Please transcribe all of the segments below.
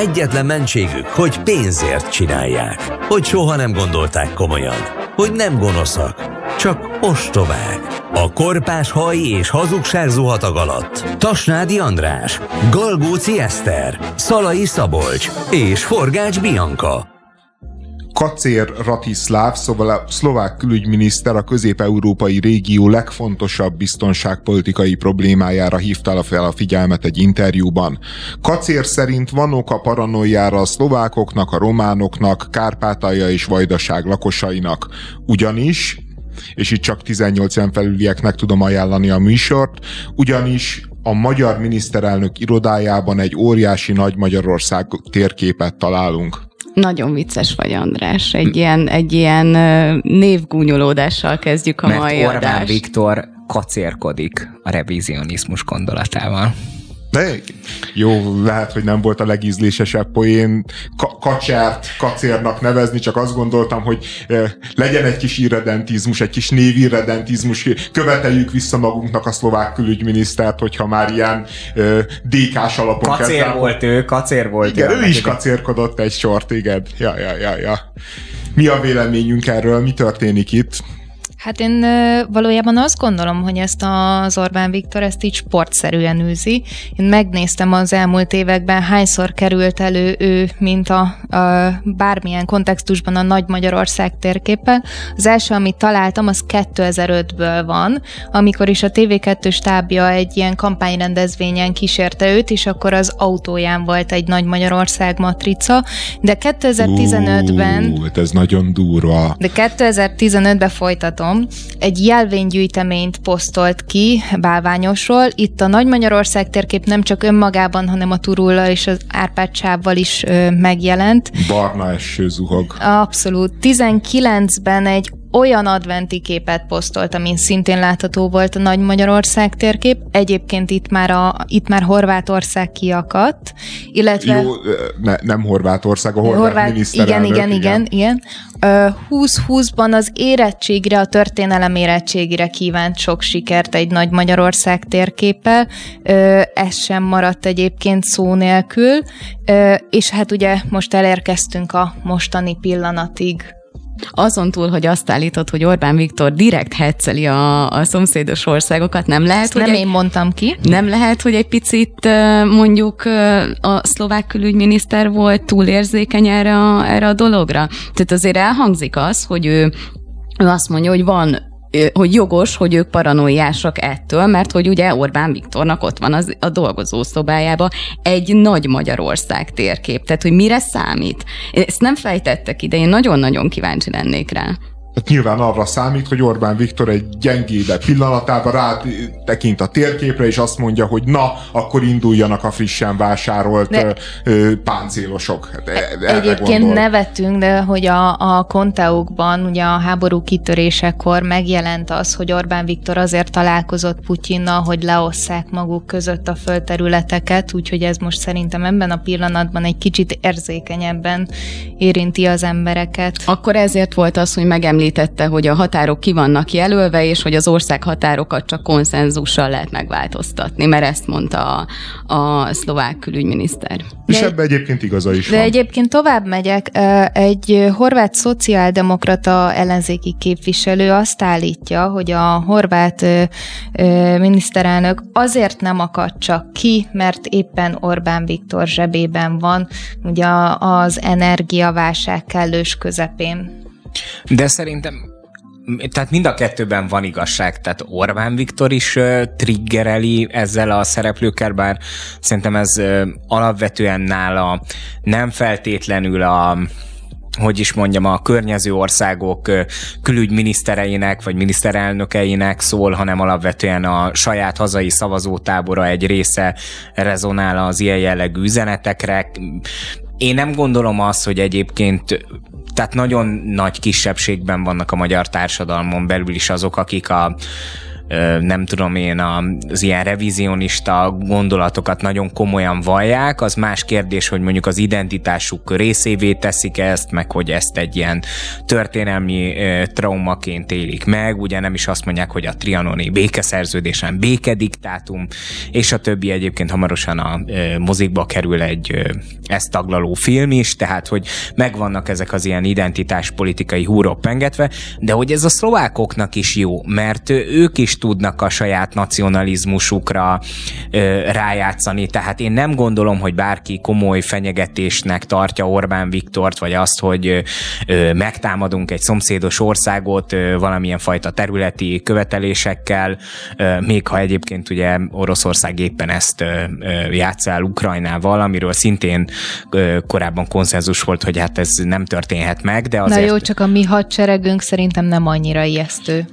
egyetlen mentségük, hogy pénzért csinálják. Hogy soha nem gondolták komolyan. Hogy nem gonoszak, csak ostobák. A korpás haj és hazugság zuhatag alatt. Tasnádi András, Galgóci Eszter, Szalai Szabolcs és Forgács Bianca. Kacér Ratiszláv, szóval szlovák külügyminiszter a közép-európai régió legfontosabb biztonságpolitikai problémájára hívta fel a figyelmet egy interjúban. Kacér szerint van oka paranoiára a szlovákoknak, a románoknak, Kárpátalja és Vajdaság lakosainak. Ugyanis, és itt csak 18 en felülieknek tudom ajánlani a műsort, ugyanis a magyar miniszterelnök irodájában egy óriási nagy Magyarország térképet találunk. Nagyon vicces vagy, András. Egy ilyen, egy ilyen névgúnyolódással kezdjük a Mert mai Orbán adást. Viktor kacérkodik a revizionizmus gondolatával. De jó, lehet, hogy nem volt a legízlésesebb poén ka- kacsárt kacérnak nevezni, csak azt gondoltam, hogy eh, legyen egy kis irredentizmus, egy kis névirredentizmus, követeljük vissza magunknak a szlovák külügyminisztert, hogyha már ilyen eh, DK-s alapon Kacér kezd el- volt ő, kacér volt Igen, ő. ő is kacérkodott egy sort, igen. Ja, ja, ja, ja. Mi a véleményünk erről? Mi történik itt? Hát én valójában azt gondolom, hogy ezt az Orbán Viktor ezt így sportszerűen űzi. Én megnéztem az elmúlt években, hányszor került elő ő, mint a, a bármilyen kontextusban a Nagy Magyarország térképpel. Az első, amit találtam, az 2005-ből van, amikor is a TV2 stábja egy ilyen kampányrendezvényen kísérte őt, és akkor az autóján volt egy Nagy Magyarország matrica, de 2015-ben... Ú, hát ez nagyon durva. De 2015-ben folytatom, egy jelvénygyűjteményt posztolt ki Bálványosról. Itt a Nagy Magyarország térkép nem csak önmagában, hanem a Turulla és az Árpád sávval is megjelent. Barna eső zuhog. Abszolút. 19-ben egy olyan adventi képet posztolt, amin szintén látható volt a Nagy Magyarország térkép. Egyébként itt már, a, itt már Horvátország kiakadt, illetve... Jó, ne, nem Horvátország, a horvát, horvát miniszterelnök. igen, igen, igen, igen. Ö, 2020-ban az érettségre, a történelem érettségére kívánt sok sikert egy nagy Magyarország térképpel. Ez sem maradt egyébként szó nélkül. És hát ugye most elérkeztünk a mostani pillanatig. Azon túl, hogy azt állítod, hogy Orbán Viktor direkt hecceli a, a szomszédos országokat, nem lehet, Ezt hogy nem egy, én mondtam ki. nem lehet, hogy egy picit mondjuk a szlovák külügyminiszter volt túlérzékeny erre a, erre a dologra? Tehát azért elhangzik az, hogy ő, ő azt mondja, hogy van hogy jogos, hogy ők paranoiásak ettől, mert hogy ugye Orbán Viktornak ott van az, a dolgozó szobájába egy nagy Magyarország térkép, tehát hogy mire számít. Ezt nem fejtettek ide, én nagyon-nagyon kíváncsi lennék rá. Tehát nyilván arra számít, hogy Orbán Viktor egy gyengébe pillanatában rá tekint a térképre, és azt mondja, hogy na, akkor induljanak a frissen vásárolt De- ö, páncélosok. Hát e- Egyébként gondol. nevetünk, de hogy a, a konteukban, ugye a háború kitörésekor megjelent az, hogy Orbán Viktor azért találkozott Putyinnal, hogy leosszák maguk között a földterületeket, úgyhogy ez most szerintem ebben a pillanatban egy kicsit érzékenyebben érinti az embereket. Akkor ezért volt az, hogy megemlítette, hogy a határok ki vannak jelölve, és hogy az ország határokat csak konszenzussal lehet megváltoztatni, mert ezt mondta a, a szlovák külügyminiszter. És De- ebben egyébként igaza is De van. egyébként tovább megyek. Egy horvát szociáldemokrata ellenzéki képviselő azt állítja, hogy a horvát miniszterelnök azért nem akad csak ki, mert éppen Orbán Viktor zsebében van, ugye az energiaválság kellős közepén. De szerintem tehát mind a kettőben van igazság, tehát Orbán Viktor is uh, triggereli ezzel a szereplőkkel, bár szerintem ez uh, alapvetően nála nem feltétlenül a hogy is mondjam, a környező országok ö, külügyminisztereinek vagy miniszterelnökeinek szól, hanem alapvetően a saját hazai szavazótábora egy része rezonál az ilyen jellegű üzenetekre. Én nem gondolom azt, hogy egyébként tehát nagyon nagy kisebbségben vannak a magyar társadalmon belül is azok, akik a nem tudom én, az ilyen revizionista gondolatokat nagyon komolyan vallják, az más kérdés, hogy mondjuk az identitásuk részévé teszik ezt, meg hogy ezt egy ilyen történelmi traumaként élik meg, ugye nem is azt mondják, hogy a trianoni békeszerződésen békediktátum, és a többi egyébként hamarosan a mozikba kerül egy ezt taglaló film is, tehát hogy megvannak ezek az ilyen identitáspolitikai húrok pengetve, de hogy ez a szlovákoknak is jó, mert ők is tudnak a saját nacionalizmusukra ö, rájátszani, tehát én nem gondolom, hogy bárki komoly fenyegetésnek tartja Orbán Viktort, vagy azt, hogy ö, megtámadunk egy szomszédos országot ö, valamilyen fajta területi követelésekkel, ö, még ha egyébként ugye Oroszország éppen ezt ö, ö, játszál Ukrajnával, amiről szintén ö, korábban konszenzus volt, hogy hát ez nem történhet meg, de azért... Na jó, csak a mi hadseregünk szerintem nem annyira ijesztő.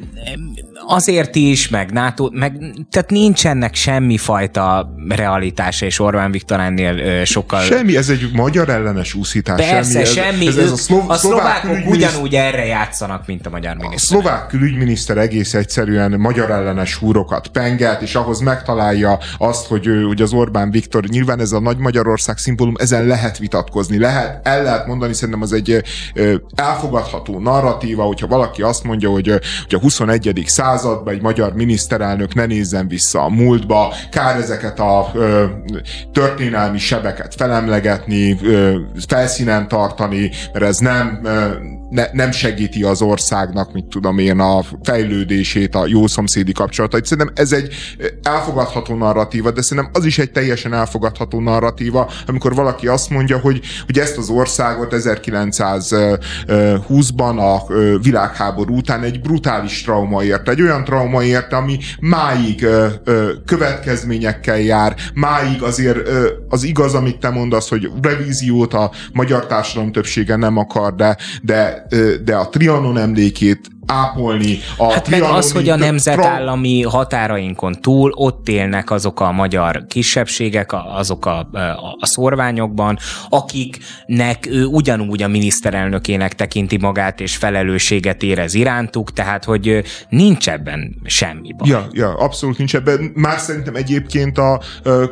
Azért is, meg NATO, meg, tehát nincsenek semmi fajta realitása, és Orbán Viktor ennél sokkal... Semmi, ez egy magyar ellenes úszítás. Persze, semmi. semmi. Ez, ez, ez a, szlov, a szlovákok ugyanúgy erre játszanak, mint a magyar miniszter. A szlovák külügyminiszter egész egyszerűen magyar ellenes húrokat pengelt, és ahhoz megtalálja azt, hogy, hogy az Orbán Viktor, nyilván ez a nagy Magyarország szimbólum, ezen lehet vitatkozni, lehet, el lehet mondani, szerintem az egy elfogadható narratíva, hogyha valaki azt mondja, hogy, hogy a 21. század században egy magyar miniszterelnök ne nézzen vissza a múltba, kár ezeket a ö, történelmi sebeket felemlegetni, ö, felszínen tartani, mert ez nem ö, ne, nem segíti az országnak, mit tudom én, a fejlődését, a jó szomszédi kapcsolatait. Szerintem ez egy elfogadható narratíva, de szerintem az is egy teljesen elfogadható narratíva, amikor valaki azt mondja, hogy, hogy ezt az országot 1920-ban a világháború után egy brutális trauma érte, egy olyan trauma érte, ami máig következményekkel jár, máig azért az igaz, amit te mondasz, hogy revíziót a magyar társadalom többsége nem akar, de, de de a Trianon emlékét ápolni. A hát meg az, hogy a nemzetállami határainkon túl ott élnek azok a magyar kisebbségek, azok a, a, a szorványokban, akiknek ő ugyanúgy a miniszterelnökének tekinti magát, és felelősséget érez irántuk, tehát hogy nincs ebben semmi baj. Ja, ja, abszolút nincs ebben. Már szerintem egyébként a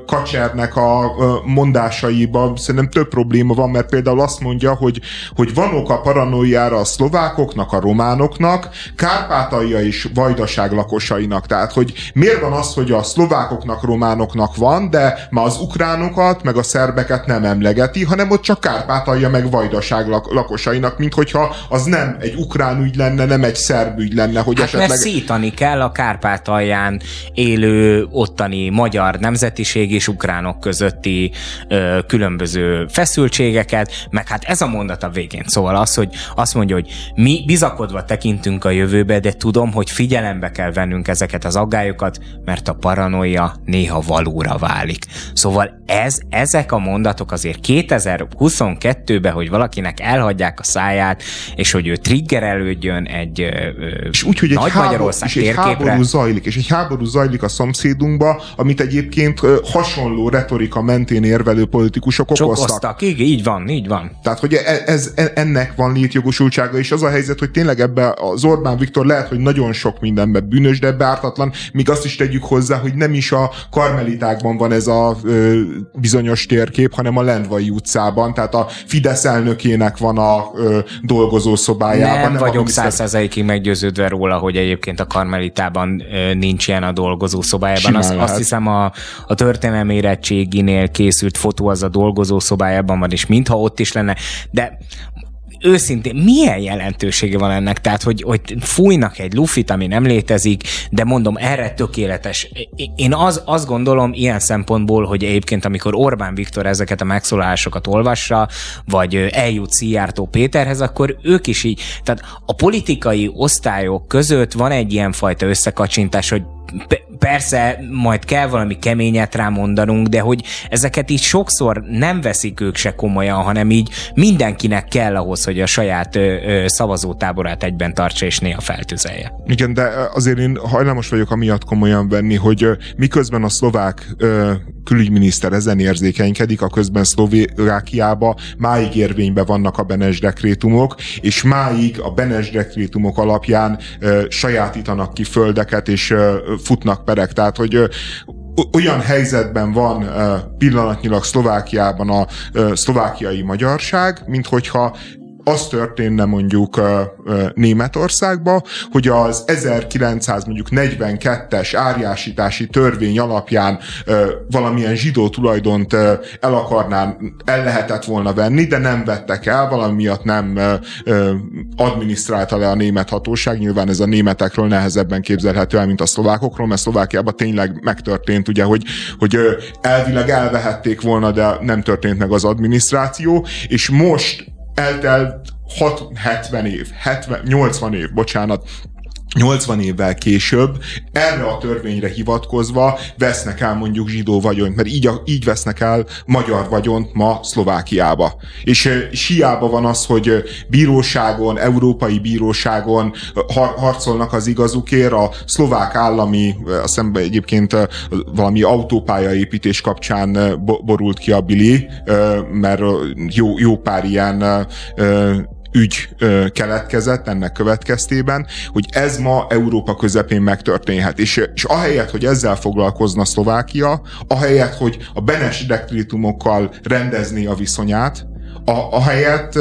Kacsernek a mondásaiban szerintem több probléma van, mert például azt mondja, hogy, hogy van ok a paranoiára a szlovákoknak, a románoknak, Kárpátalja és Vajdaság lakosainak. Tehát, hogy miért van az, hogy a szlovákoknak, románoknak van, de ma az ukránokat, meg a szerbeket nem emlegeti, hanem ott csak Kárpátalja meg Vajdaság lakosainak, mint hogyha az nem egy ukrán ügy lenne, nem egy szerb ügy lenne, hogy hát esetleg... mert szítani kell a Kárpátalján élő ottani magyar nemzetiség és ukránok közötti ö, különböző feszültségeket, meg hát ez a mondat a végén. Szóval az, hogy azt mondja, hogy mi bizakodva tekintünk tekintünk a jövőbe, de tudom, hogy figyelembe kell vennünk ezeket az aggályokat, mert a paranoia néha valóra válik. Szóval ez, ezek a mondatok azért 2022-ben, hogy valakinek elhagyják a száját, és hogy ő triggerelődjön egy és úgy, hogy nagy egy Magyarország háború, és egy háború zajlik, és egy háború zajlik a szomszédunkba, amit egyébként hasonló retorika mentén érvelő politikusok okoztak. okoztak. Igen, így van, így van. Tehát, hogy e, ez, ez, ennek van létjogosultsága, és az a helyzet, hogy tényleg ebbe az Orbán Viktor lehet, hogy nagyon sok mindenben bűnös, de bártatlan, míg azt is tegyük hozzá, hogy nem is a karmelitákban van ez a ö, bizonyos térkép, hanem a Lendvai utcában, tehát a Fidesz elnökének van a ö, dolgozószobájában. Nem, nem vagyok százszerzalékig meggyőződve róla, hogy egyébként a karmelitában ö, nincs ilyen a dolgozószobájában. Azt, azt hiszem a, a történelmi érettséginél készült fotó az a dolgozószobájában van, és mintha ott is lenne, de őszintén milyen jelentősége van ennek? Tehát, hogy, hogy fújnak egy lufit, ami nem létezik, de mondom, erre tökéletes. Én az, azt gondolom ilyen szempontból, hogy egyébként amikor Orbán Viktor ezeket a megszólalásokat olvassa, vagy eljut Szijjártó Péterhez, akkor ők is így, tehát a politikai osztályok között van egy ilyen fajta összekacsintás, hogy persze majd kell valami keményet rámondanunk, de hogy ezeket így sokszor nem veszik ők se komolyan, hanem így mindenkinek kell ahhoz, hogy a saját szavazótáborát egyben tartsa és néha feltüzelje. Igen, de azért én hajlamos vagyok amiatt komolyan venni, hogy miközben a szlovák külügyminiszter ezen érzékenykedik, a közben Szlovákiába máig érvénybe vannak a Benes dekrétumok, és máig a Benes dekrétumok alapján ö, sajátítanak ki földeket, és ö, futnak perek. Tehát, hogy ö, olyan helyzetben van pillanatnyilag Szlovákiában a szlovákiai magyarság, mint hogyha az történne mondjuk Németországba, hogy az 1942-es árjásítási törvény alapján valamilyen zsidó tulajdont el akarnán, el lehetett volna venni, de nem vettek el, valami miatt nem adminisztrálta le a német hatóság. Nyilván ez a németekről nehezebben képzelhető el, mint a szlovákokról, mert Szlovákiában tényleg megtörtént, ugye, hogy, hogy elvileg elvehették volna, de nem történt meg az adminisztráció, és most eltelt 6, 70 év, 70, 80 év, bocsánat, 80 évvel később erre a törvényre hivatkozva vesznek el mondjuk zsidó vagyont, mert így, így vesznek el magyar vagyont ma Szlovákiába. És, és hiába van az, hogy bíróságon, európai bíróságon har, harcolnak az igazukért, a szlovák állami, szemben egyébként valami autópályaépítés kapcsán borult ki a Bili, mert jó, jó pár ilyen ügy keletkezett ennek következtében, hogy ez ma Európa közepén megtörténhet. És, és ahelyett, hogy ezzel foglalkozna Szlovákia, ahelyett, hogy a Benes dekrétumokkal rendezné a viszonyát, a, a helyett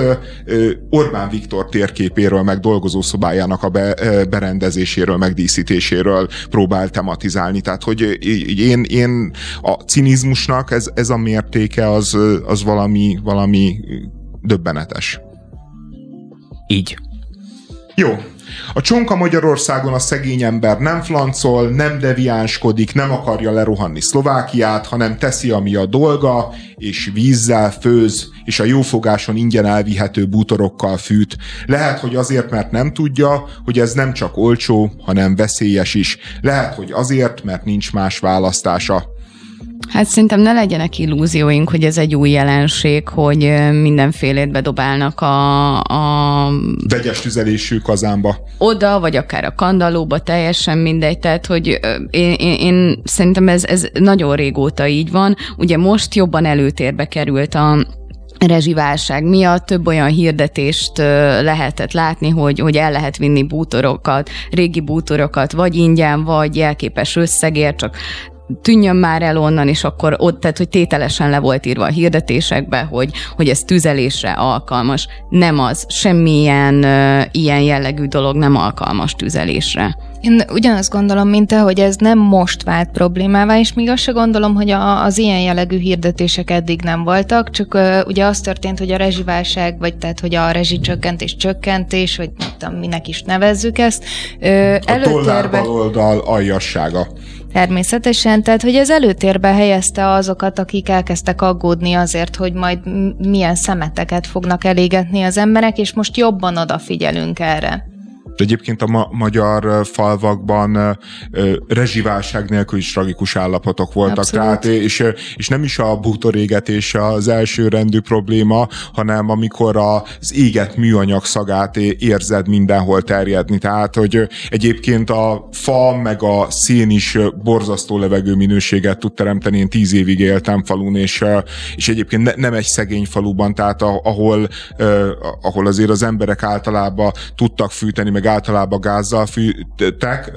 Orbán Viktor térképéről, meg dolgozószobájának a be, berendezéséről, megdíszítéséről próbál tematizálni. Tehát, hogy én, én a cinizmusnak ez, ez a mértéke az, az valami, valami döbbenetes. Így. Jó. A csonka Magyarországon a szegény ember nem flancol, nem deviánskodik, nem akarja lerohanni Szlovákiát, hanem teszi, ami a dolga, és vízzel főz, és a jófogáson ingyen elvihető bútorokkal fűt. Lehet, hogy azért, mert nem tudja, hogy ez nem csak olcsó, hanem veszélyes is. Lehet, hogy azért, mert nincs más választása. Hát szerintem ne legyenek illúzióink, hogy ez egy új jelenség, hogy mindenfélét bedobálnak a... a Vegyes tüzelésű kazánba. Oda, vagy akár a kandalóba, teljesen mindegy. Tehát, hogy én, én, én szerintem ez, ez nagyon régóta így van. Ugye most jobban előtérbe került a rezsiválság miatt több olyan hirdetést lehetett látni, hogy, hogy el lehet vinni bútorokat, régi bútorokat, vagy ingyen, vagy jelképes összegért, csak tűnjön már el onnan, és akkor ott, tehát hogy tételesen le volt írva a hirdetésekbe, hogy, hogy ez tüzelésre alkalmas. Nem az, semmilyen uh, ilyen jellegű dolog nem alkalmas tüzelésre. Én ugyanazt gondolom, mint te, hogy ez nem most vált problémává, és még azt se gondolom, hogy a, az ilyen jellegű hirdetések eddig nem voltak, csak uh, ugye az történt, hogy a rezsiválság, vagy tehát, hogy a rezsicsökkentés, csökkentés, vagy nem tudom, minek is nevezzük ezt, uh, a előtérbe... oldal aljassága. Természetesen, tehát hogy ez előtérbe helyezte azokat, akik elkezdtek aggódni azért, hogy majd milyen szemeteket fognak elégetni az emberek, és most jobban odafigyelünk erre. Egyébként a ma- magyar falvakban rezsiválság nélkül is tragikus állapotok voltak. Abszolút. Tehát, és, és nem is a bútorégetés az első rendű probléma, hanem amikor az éget műanyag szagát érzed mindenhol terjedni. Tehát, hogy egyébként a fa meg a szén is borzasztó levegő minőséget tud teremteni. Én tíz évig éltem falun, és, és egyébként ne, nem egy szegény faluban, tehát ahol, ahol azért az emberek általában tudtak fűteni, meg meg általában gázzal fűtek.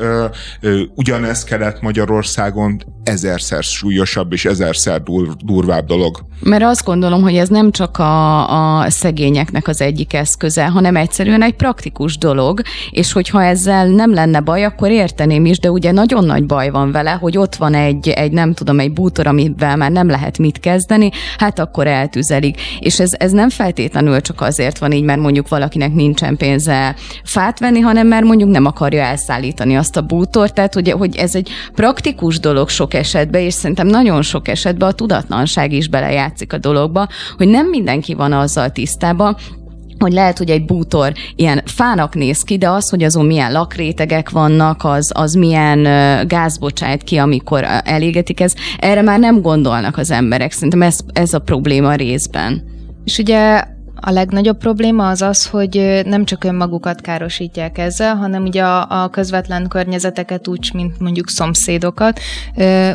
Ugyanez kellett Magyarországon ezerszer súlyosabb és ezerszer dur, durvább dolog. Mert azt gondolom, hogy ez nem csak a, a szegényeknek az egyik eszköze, hanem egyszerűen egy praktikus dolog, és hogyha ezzel nem lenne baj, akkor érteném is, de ugye nagyon nagy baj van vele, hogy ott van egy, egy nem tudom, egy bútor, amivel már nem lehet mit kezdeni, hát akkor eltüzelik. És ez, ez nem feltétlenül csak azért van így, mert mondjuk valakinek nincsen pénze fát venni, hanem mert mondjuk nem akarja elszállítani azt a bútort, tehát hogy, hogy ez egy praktikus dolog sok esetben, és szerintem nagyon sok esetben a tudatlanság is belejátszik a dologba, hogy nem mindenki van azzal tisztában, hogy lehet, hogy egy bútor ilyen fának néz ki, de az, hogy azon milyen lakrétegek vannak, az, az milyen gáz bocsájt ki, amikor elégetik, ez, erre már nem gondolnak az emberek. Szerintem ez, ez a probléma részben. És ugye a legnagyobb probléma az az, hogy nem csak önmagukat károsítják ezzel, hanem ugye a, a közvetlen környezeteket úgy, mint mondjuk szomszédokat.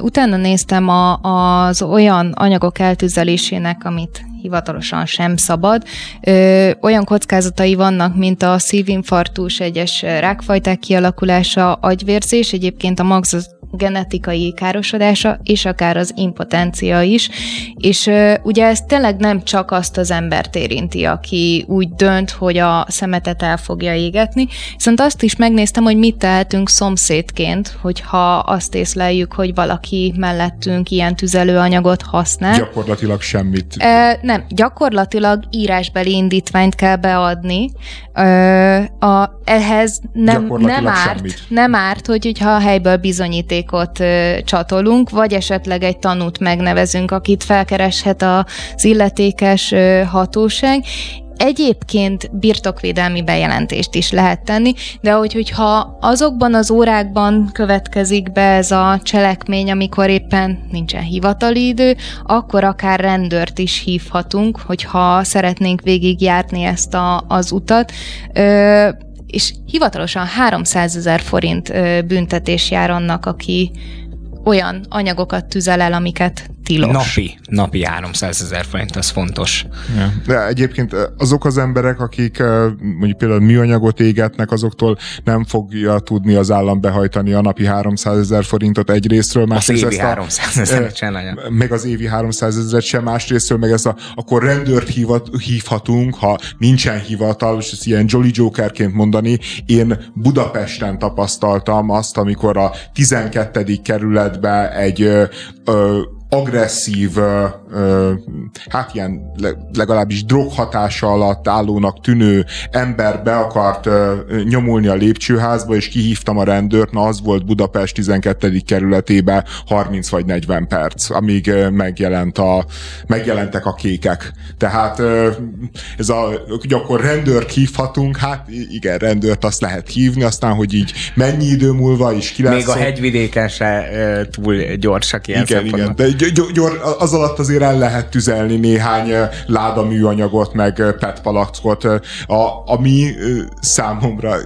Utána néztem a, az olyan anyagok eltüzelésének, amit hivatalosan sem szabad. Ö, olyan kockázatai vannak, mint a szívinfarktus, egyes rákfajták kialakulása, agyvérzés, egyébként a magzat genetikai károsodása, és akár az impotencia is. És ugye ez tényleg nem csak azt az embert érinti, aki úgy dönt, hogy a szemetet el fogja égetni, viszont azt is megnéztem, hogy mit tehetünk szomszédként, hogyha azt észleljük, hogy valaki mellettünk ilyen tüzelőanyagot használ. Gyakorlatilag semmit. Uh, nem, gyakorlatilag írásbeli indítványt kell beadni. Uh, a, ehhez nem, nem árt, nem árt, hogy, hogyha a helyből bizonyíték játékot ö, csatolunk, vagy esetleg egy tanút megnevezünk, akit felkereshet az illetékes hatóság, Egyébként birtokvédelmi bejelentést is lehet tenni, de hogy, hogyha azokban az órákban következik be ez a cselekmény, amikor éppen nincsen hivatali idő, akkor akár rendőrt is hívhatunk, hogyha szeretnénk végigjárni ezt a, az utat. Ö, és hivatalosan 300 ezer forint büntetés jár annak, aki olyan anyagokat tüzel el, amiket tilos. Napi, napi 300 ezer forint, ez fontos. Ja. De egyébként azok az emberek, akik mondjuk például műanyagot égetnek, azoktól nem fogja tudni az állam behajtani a napi 300 ezer forintot egyrésztről. Az évi 300 ezer Meg az évi 300 ezer sem, másrésztről meg ezt a, akkor rendőrt hívat, hívhatunk, ha nincsen hivatal, és ezt ilyen Jolly Jokerként mondani, én Budapesten tapasztaltam azt, amikor a 12. kerületbe egy ö, agresszív, hát ilyen legalábbis droghatása alatt állónak tűnő ember be akart nyomulni a lépcsőházba, és kihívtam a rendőrt, na az volt Budapest 12. kerületébe 30 vagy 40 perc, amíg megjelent a, megjelentek a kékek. Tehát ez a, hogy akkor rendőrt hívhatunk, hát igen, rendőrt azt lehet hívni, aztán, hogy így mennyi idő múlva is ki lesz. Még a hegyvidéken se túl gyorsak ilyen igen, igen, de gyor, az alatt azért el lehet tüzelni néhány láda műanyagot, meg PET palackot, a, ami számomra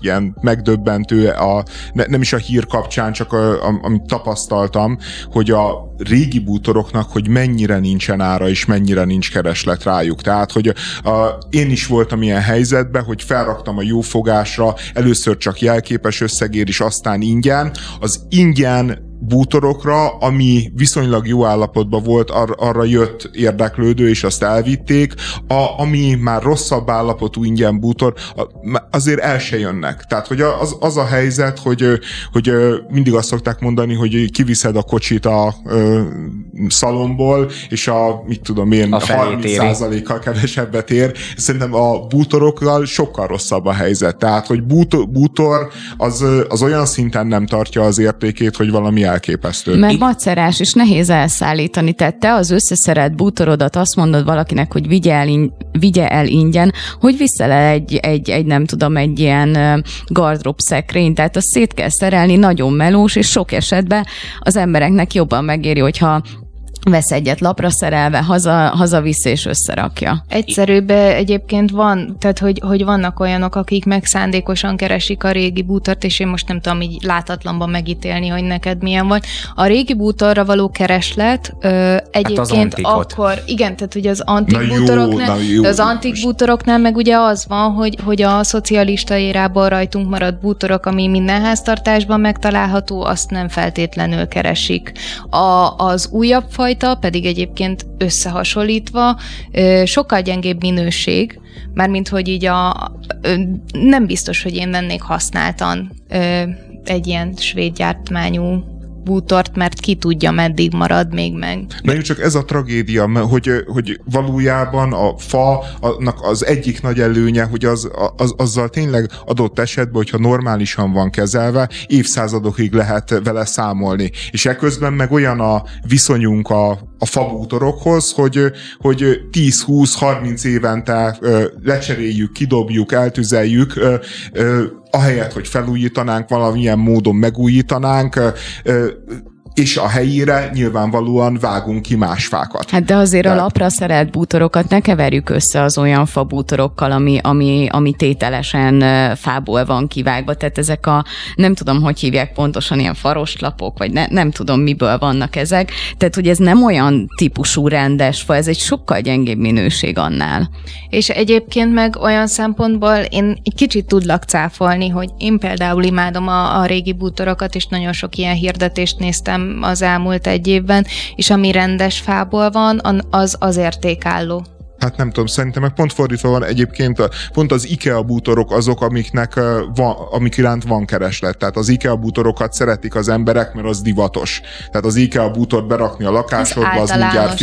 ilyen megdöbbentő, a, ne, nem is a hír kapcsán, csak a, a, amit tapasztaltam, hogy a régi bútoroknak, hogy mennyire nincsen ára, és mennyire nincs kereslet rájuk. Tehát, hogy a, én is voltam ilyen helyzetben, hogy felraktam a jó fogásra, először csak jelképes összegér, és aztán ingyen. Az ingyen bútorokra, ami viszonylag jó állapotban volt, ar- arra jött érdeklődő, és azt elvitték. A, ami már rosszabb állapotú ingyen bútor, azért el se jönnek. Tehát, hogy az, az a helyzet, hogy, hogy mindig azt szokták mondani, hogy kiviszed a kocsit a, a szalomból, és a, mit tudom én, a 30%-kal kevesebbet ér. Szerintem a bútorokkal sokkal rosszabb a helyzet. Tehát, hogy bútor, bútor az, az olyan szinten nem tartja az értékét, hogy valami elképesztő. Meg macerás, és nehéz elszállítani. Tehát te az összeszeret bútorodat azt mondod valakinek, hogy vigye el, vigye el ingyen, hogy viszel el egy, egy, egy, nem tudom, egy ilyen gardrób szekrény, tehát azt szét kell szerelni, nagyon melós, és sok esetben az embereknek jobban megéri, hogyha vesz egyet lapra szerelve, haza, hazavisz és összerakja. Egyszerűbb egyébként van, tehát hogy, hogy vannak olyanok, akik meg szándékosan keresik a régi bútort, és én most nem tudom így látatlanban megítélni, hogy neked milyen volt. A régi bútorra való kereslet ö, egyébként hát az akkor, igen, tehát hogy az antik na bútoroknál, jó, jó, az antik bútoroknál meg ugye az van, hogy, hogy a szocialista érában rajtunk maradt bútorok, ami minden háztartásban megtalálható, azt nem feltétlenül keresik. A, az újabb faj fajta, pedig egyébként összehasonlítva sokkal gyengébb minőség, mármint hogy így a, nem biztos, hogy én vennék használtan egy ilyen svéd gyártmányú bútort, mert ki tudja, meddig marad még meg. Na csak ez a tragédia, hogy, hogy valójában a fa annak az egyik nagy előnye, hogy az, az, azzal tényleg adott esetben, hogyha normálisan van kezelve, évszázadokig lehet vele számolni. És ekközben meg olyan a viszonyunk a, a fabútorokhoz, hogy, hogy 10-20-30 évente lecseréljük, kidobjuk, eltüzeljük, ahelyett, hogy felújítanánk, valamilyen módon megújítanánk, és a helyére nyilvánvalóan vágunk ki más fákat. Hát de azért Tehát... a lapra szerelt bútorokat ne keverjük össze az olyan fa bútorokkal, ami, ami, ami tételesen fából van kivágva. Tehát ezek a, nem tudom, hogy hívják pontosan, ilyen farostlapok, vagy ne, nem tudom, miből vannak ezek. Tehát, hogy ez nem olyan típusú rendes fa, ez egy sokkal gyengébb minőség annál. És egyébként meg olyan szempontból én egy kicsit tudlak cáfolni, hogy én például imádom a, a régi bútorokat, és nagyon sok ilyen hirdetést néztem az elmúlt egy évben, és ami rendes fából van, az az értékálló. Hát nem tudom, szerintem meg pont fordítva van egyébként, pont az IKEA bútorok azok, amiknek van, amik iránt van kereslet. Tehát az IKEA bútorokat szeretik az emberek, mert az divatos. Tehát az IKEA bútort berakni a lakásodba, az mindjárt...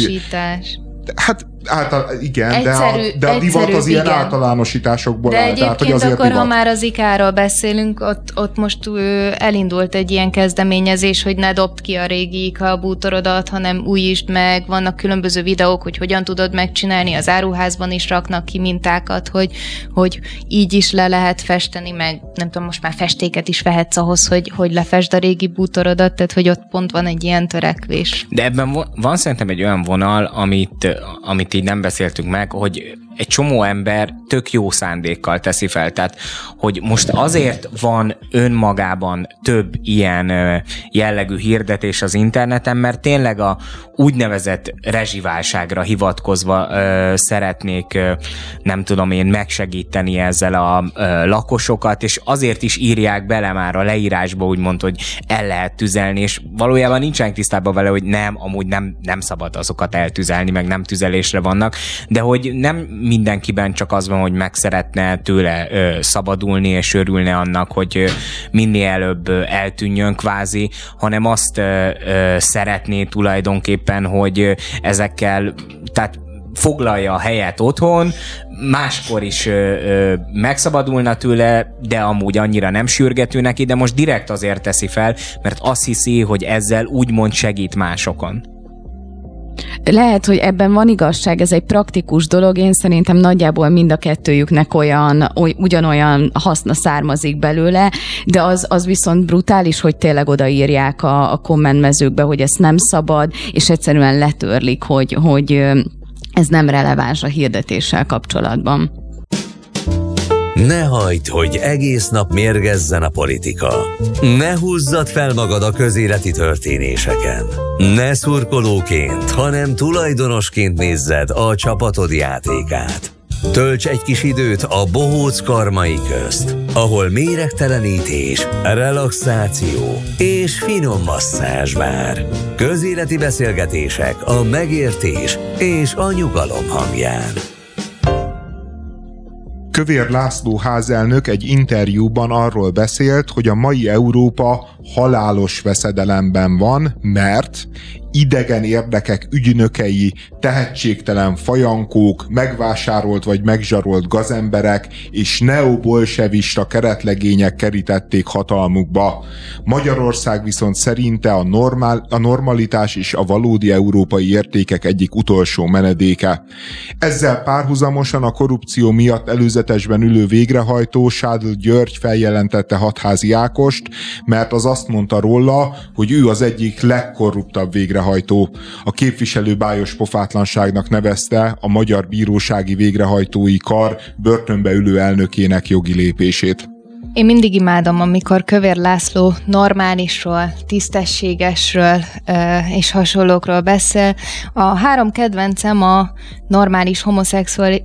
Hát Által, igen, egyszerű, de a, de a divat az ilyen igen. általánosításokból de áll. Tehát, hogy azért akkor, divat. ha már az ikáról beszélünk, ott, ott most ő, elindult egy ilyen kezdeményezés, hogy ne dobd ki a régi IKA bútorodat, hanem újítsd meg, vannak különböző videók, hogy hogyan tudod megcsinálni, az áruházban is raknak ki mintákat, hogy, hogy így is le lehet festeni, meg nem tudom, most már festéket is vehetsz ahhoz, hogy, hogy lefesd a régi bútorodat, tehát hogy ott pont van egy ilyen törekvés. De ebben van, van szerintem egy olyan vonal, amit, amit amit így nem beszéltünk meg, hogy egy csomó ember tök jó szándékkal teszi fel. Tehát, hogy most azért van önmagában több ilyen jellegű hirdetés az interneten, mert tényleg a úgynevezett rezsiválságra hivatkozva ö, szeretnék, ö, nem tudom én, megsegíteni ezzel a ö, lakosokat, és azért is írják bele már a leírásba, úgymond, hogy el lehet tüzelni, és valójában nincsenek tisztában vele, hogy nem, amúgy nem, nem szabad azokat eltüzelni, meg nem tüzelésre vannak, de hogy nem mindenkiben csak az van, hogy meg szeretne tőle ö, szabadulni, és örülne annak, hogy ö, minél előbb ö, eltűnjön kvázi, hanem azt ö, ö, szeretné tulajdonképpen hogy ezekkel, tehát foglalja a helyet otthon, máskor is ö, ö, megszabadulna tőle, de amúgy annyira nem sürgető neki, de most direkt azért teszi fel, mert azt hiszi, hogy ezzel úgymond segít másokon. Lehet, hogy ebben van igazság, ez egy praktikus dolog, én szerintem nagyjából mind a kettőjüknek olyan, oly, ugyanolyan haszna származik belőle, de az, az viszont brutális, hogy tényleg odaírják a, a kommentmezőkbe, hogy ezt nem szabad, és egyszerűen letörlik, hogy, hogy ez nem releváns a hirdetéssel kapcsolatban. Ne hagyd, hogy egész nap mérgezzen a politika. Ne húzzad fel magad a közéleti történéseken. Ne szurkolóként, hanem tulajdonosként nézzed a csapatod játékát. Tölts egy kis időt a bohóc karmai közt, ahol méregtelenítés, relaxáció és finom masszázs vár. Közéleti beszélgetések a megértés és a nyugalom hangján. Kövér László házelnök egy interjúban arról beszélt, hogy a mai Európa halálos veszedelemben van, mert idegen érdekek ügynökei, tehetségtelen fajankók, megvásárolt vagy megzsarolt gazemberek és neobolsevista keretlegények kerítették hatalmukba. Magyarország viszont szerinte a, normál, a normalitás és a valódi európai értékek egyik utolsó menedéke. Ezzel párhuzamosan a korrupció miatt előzetesben ülő végrehajtó Sádl György feljelentette hatházi Ákost, mert az azt mondta róla, hogy ő az egyik legkorruptabb végrehajtó végrehajtó. A képviselő bájos pofátlanságnak nevezte a Magyar Bírósági Végrehajtói Kar börtönbe ülő elnökének jogi lépését. Én mindig imádom, amikor Kövér László normálisról, tisztességesről és hasonlókról beszél. A három kedvencem a normális, homoszexuális,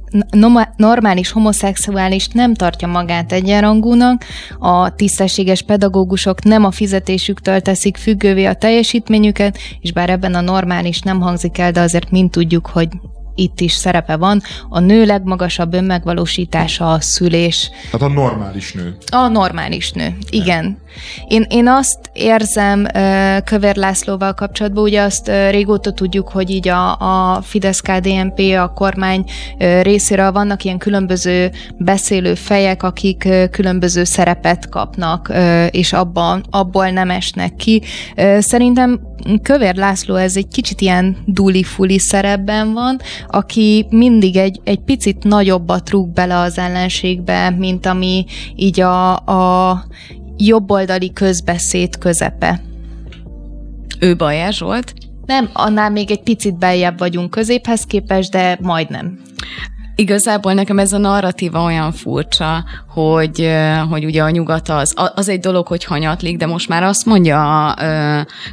normális homoszexuális nem tartja magát egyenrangúnak, a tisztességes pedagógusok nem a fizetésüktől teszik függővé a teljesítményüket, és bár ebben a normális nem hangzik el, de azért mind tudjuk, hogy itt is szerepe van. A nő legmagasabb önmegvalósítása a szülés. Tehát a normális nő. A normális nő, igen. Én, én azt érzem Kövér Lászlóval kapcsolatban, ugye azt régóta tudjuk, hogy így a, a Fidesz-KDNP, a kormány részéről vannak ilyen különböző beszélő fejek, akik különböző szerepet kapnak, és abban, abból nem esnek ki. Szerintem Kövér László ez egy kicsit ilyen duli-fuli szerepben van, aki mindig egy, egy picit nagyobbat rúg bele az ellenségbe, mint ami így a, a jobboldali közbeszéd közepe. Ő Bajer Zsolt? Nem, annál még egy picit beljebb vagyunk középhez képest, de majdnem. Igazából nekem ez a narratíva olyan furcsa, hogy, hogy ugye a nyugat az, az egy dolog, hogy hanyatlik, de most már azt mondja a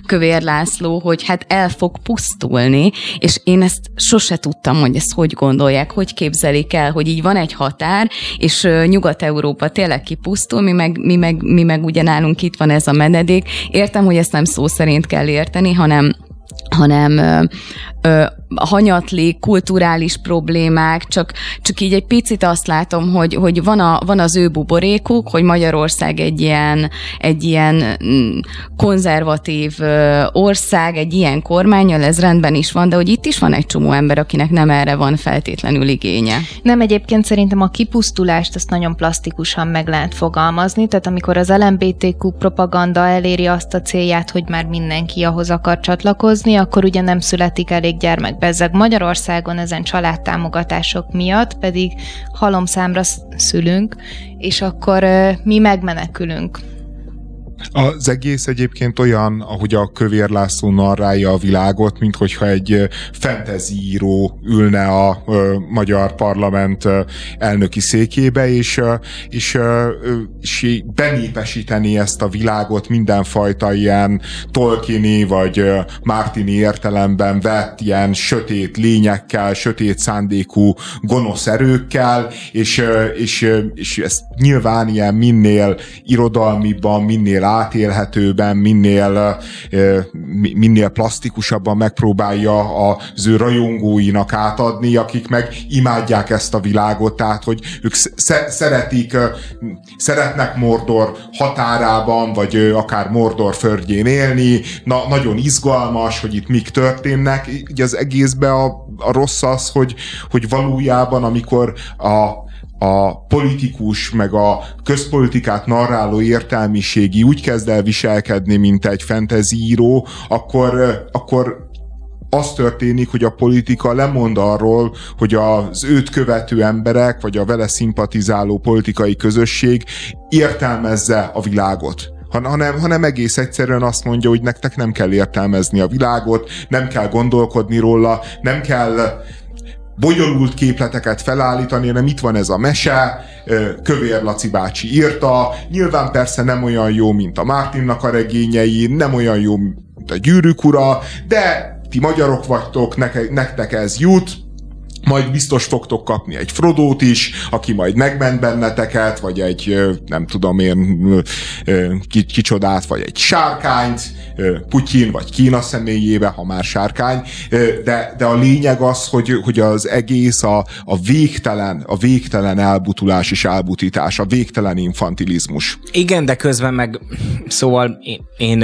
Kövér László, hogy hát el fog pusztulni, és én ezt sose tudtam, hogy ezt hogy gondolják, hogy képzelik el, hogy így van egy határ, és Nyugat-Európa tényleg kipusztul, mi meg, mi, meg, mi meg ugye nálunk itt van ez a menedék. Értem, hogy ezt nem szó szerint kell érteni, hanem hanem ö, hanyatlik, kulturális problémák, csak, csak így egy picit azt látom, hogy, hogy van, a, van az ő buborékuk, hogy Magyarország egy ilyen, egy ilyen mm, konzervatív ország, egy ilyen kormányjal, ez rendben is van, de hogy itt is van egy csomó ember, akinek nem erre van feltétlenül igénye. Nem, egyébként szerintem a kipusztulást ezt nagyon plastikusan meg lehet fogalmazni, tehát amikor az LMBTQ propaganda eléri azt a célját, hogy már mindenki ahhoz akar csatlakozni, akkor ugye nem születik elég gyermek bezzeg Magyarországon ezen családtámogatások miatt, pedig halomszámra szülünk, és akkor mi megmenekülünk. Az egész egyébként olyan, ahogy a Kövér László narrálja a világot, mint hogyha egy fantasy író ülne a ö, magyar parlament ö, elnöki székébe, és, ö, és, ö, és benépesíteni ezt a világot mindenfajta ilyen Tolkieni vagy Martini értelemben vett ilyen sötét lényekkel, sötét szándékú gonosz erőkkel, és, ö, és, és ezt nyilván ilyen minél irodalmiban, minél átélhetőben, minél, minél plastikusabban megpróbálja az ő rajongóinak átadni, akik meg imádják ezt a világot, tehát hogy ők szeretik, szeretnek Mordor határában, vagy akár Mordor földjén élni, na, nagyon izgalmas, hogy itt mik történnek, így az egészben a, a rossz az, hogy, hogy valójában amikor a a politikus, meg a közpolitikát narráló értelmiségi úgy kezd el viselkedni, mint egy fentezíró, akkor, akkor az történik, hogy a politika lemond arról, hogy az őt követő emberek, vagy a vele szimpatizáló politikai közösség értelmezze a világot. Hanem, hanem egész egyszerűen azt mondja, hogy nektek nem kell értelmezni a világot, nem kell gondolkodni róla, nem kell bonyolult képleteket felállítani, hanem itt van ez a mese, Kövér Laci bácsi írta, nyilván persze nem olyan jó, mint a Mártinnak a regényei, nem olyan jó, mint a Gyűrűk ura, de ti magyarok vagytok, nektek ez jut, majd biztos fogtok kapni egy Frodót is, aki majd megment benneteket, vagy egy, nem tudom én, kicsodát, vagy egy sárkányt, Putyin vagy Kína személyébe, ha már sárkány, de, de a lényeg az, hogy, hogy az egész a, a végtelen, a végtelen elbutulás és elbutítás, a végtelen infantilizmus. Igen, de közben meg, szóval én, én,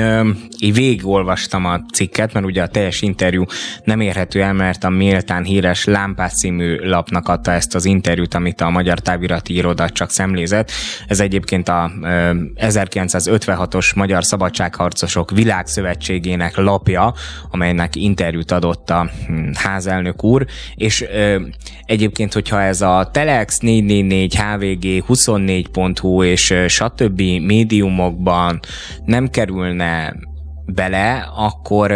én végigolvastam a cikket, mert ugye a teljes interjú nem érhető el, mert a méltán híres Lámpás című lapnak adta ezt az interjút, amit a Magyar Távirati Iroda csak szemlézett. Ez egyébként a 1956-os Magyar Szabadságharcosok világ Világszövetségének lapja, amelynek interjút adott a hm, házelnök úr, és egyébként, hogyha ez a Telex 444, HVG 24.hu és stb. médiumokban nem kerülne bele, akkor,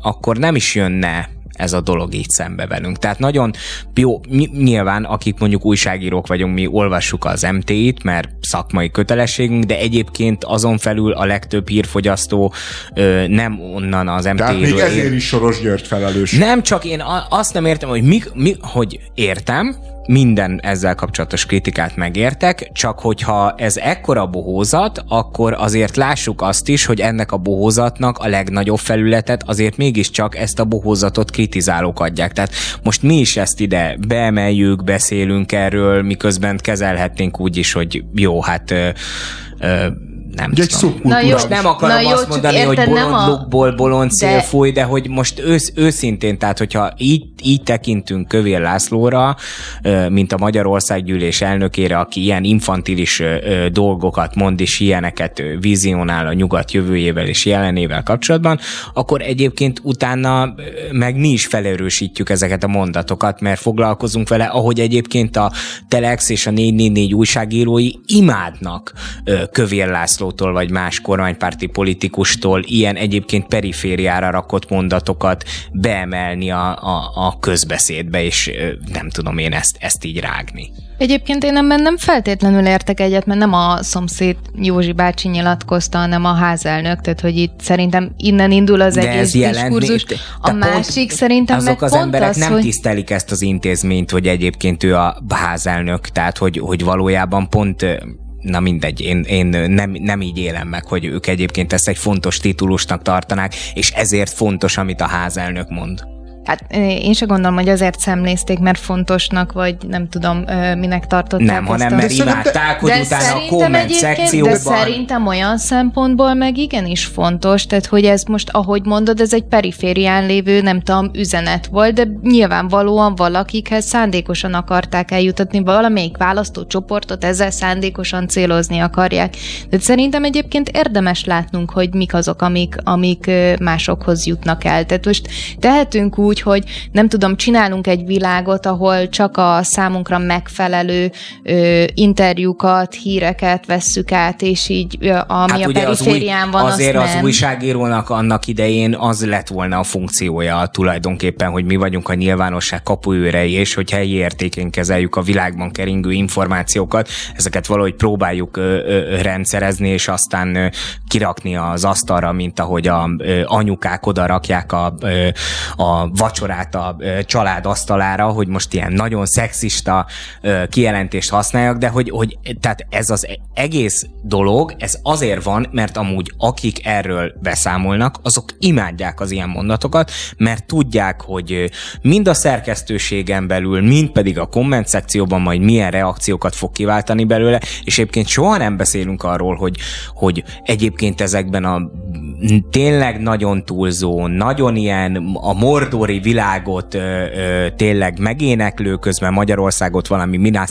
akkor nem is jönne ez a dolog így szembe velünk. Tehát nagyon jó, nyilván, akik mondjuk újságírók vagyunk, mi olvassuk az MT-t, mert szakmai kötelességünk, de egyébként azon felül a legtöbb hírfogyasztó ö, nem onnan az MT-ről. Tehát még ezért is Soros György felelős. Nem, csak én azt nem értem, hogy mi, mi hogy értem, minden ezzel kapcsolatos kritikát megértek, csak hogyha ez ekkora bohózat, akkor azért lássuk azt is, hogy ennek a bohózatnak a legnagyobb felületet azért mégiscsak ezt a bohózatot kritizálók adják. Tehát most mi is ezt ide beemeljük, beszélünk erről, miközben kezelhetnénk úgy is, hogy jó, hát ö, ö, nem Ugye tudom. Na jó, most nem akarom na azt mondani, érted, hogy bolond a... lukból bolond szél de... fúj, de hogy most ősz, őszintén, tehát hogyha így, így tekintünk Kövér Lászlóra, mint a Magyarországgyűlés elnökére, aki ilyen infantilis dolgokat mond és ilyeneket vizionál a nyugat jövőjével és jelenével kapcsolatban, akkor egyébként utána meg mi is felerősítjük ezeket a mondatokat, mert foglalkozunk vele, ahogy egyébként a Telex és a 444 újságírói imádnak Kövér László Lászlótól, vagy más kormánypárti politikustól ilyen egyébként perifériára rakott mondatokat beemelni a, a, a közbeszédbe, és nem tudom én ezt, ezt így rágni. Egyébként én ebben nem feltétlenül értek egyet, mert nem a szomszéd Józsi bácsi nyilatkozta, hanem a házelnök, tehát hogy itt szerintem innen indul az de egész diskurzus. A másik szerintem azok meg az emberek az, nem hogy... tisztelik ezt az intézményt, hogy egyébként ő a házelnök, tehát hogy, hogy valójában pont na mindegy, én, én nem, nem így élem meg, hogy ők egyébként ezt egy fontos titulusnak tartanák, és ezért fontos, amit a házelnök mond. Hát én se gondolom, hogy azért szemlézték, mert fontosnak, vagy nem tudom, minek tartották Nem, hanem mert imádták, hogy de utána a komment szekcióban... De szerintem olyan szempontból meg igenis fontos, tehát hogy ez most, ahogy mondod, ez egy periférián lévő, nem tudom, üzenet volt, de nyilvánvalóan valakikhez szándékosan akarták eljutatni, valamelyik választócsoportot ezzel szándékosan célozni akarják. De szerintem egyébként érdemes látnunk, hogy mik azok, amik, amik másokhoz jutnak el. Tehát most tehetünk úgy, úgy, hogy nem tudom, csinálunk egy világot, ahol csak a számunkra megfelelő ö, interjúkat, híreket vesszük át, és így ö, ami hát a periférián van, Azért az az nem. újságírónak annak idején az lett volna a funkciója tulajdonképpen, hogy mi vagyunk a nyilvánosság kapuőrei, és hogy helyi értékén kezeljük a világban keringő információkat, ezeket valahogy próbáljuk ö, ö, rendszerezni, és aztán ö, kirakni az asztalra, mint ahogy a ö, anyukák oda rakják a, ö, a vacsorát a család asztalára, hogy most ilyen nagyon szexista kijelentést használjak, de hogy, hogy tehát ez az egész dolog, ez azért van, mert amúgy akik erről beszámolnak, azok imádják az ilyen mondatokat, mert tudják, hogy mind a szerkesztőségen belül, mind pedig a komment szekcióban majd milyen reakciókat fog kiváltani belőle, és egyébként soha nem beszélünk arról, hogy, hogy egyébként ezekben a tényleg nagyon túlzó, nagyon ilyen a mordori világot ö, ö, tényleg megéneklő, közben Magyarországot valami Minas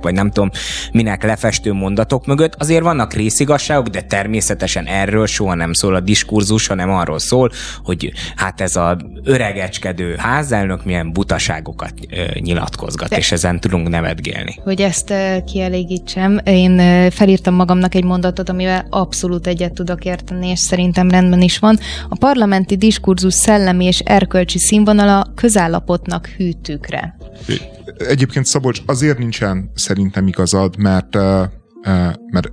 vagy nem tudom minek lefestő mondatok mögött, azért vannak részigasságok, de természetesen erről soha nem szól a diskurzus, hanem arról szól, hogy hát ez a öregecskedő házelnök milyen butaságokat ö, nyilatkozgat, de, és ezen tudunk nevetgélni. Hogy ezt ö, kielégítsem, én ö, felírtam magamnak egy mondatot, amivel abszolút egyet tudok érteni, és szerintem rendben is van. A parlamenti diskurzus szellemi és erkölcsi színvonala közállapotnak hűtőkre. Egyébként Szabolcs, azért nincsen szerintem igazad, mert, mert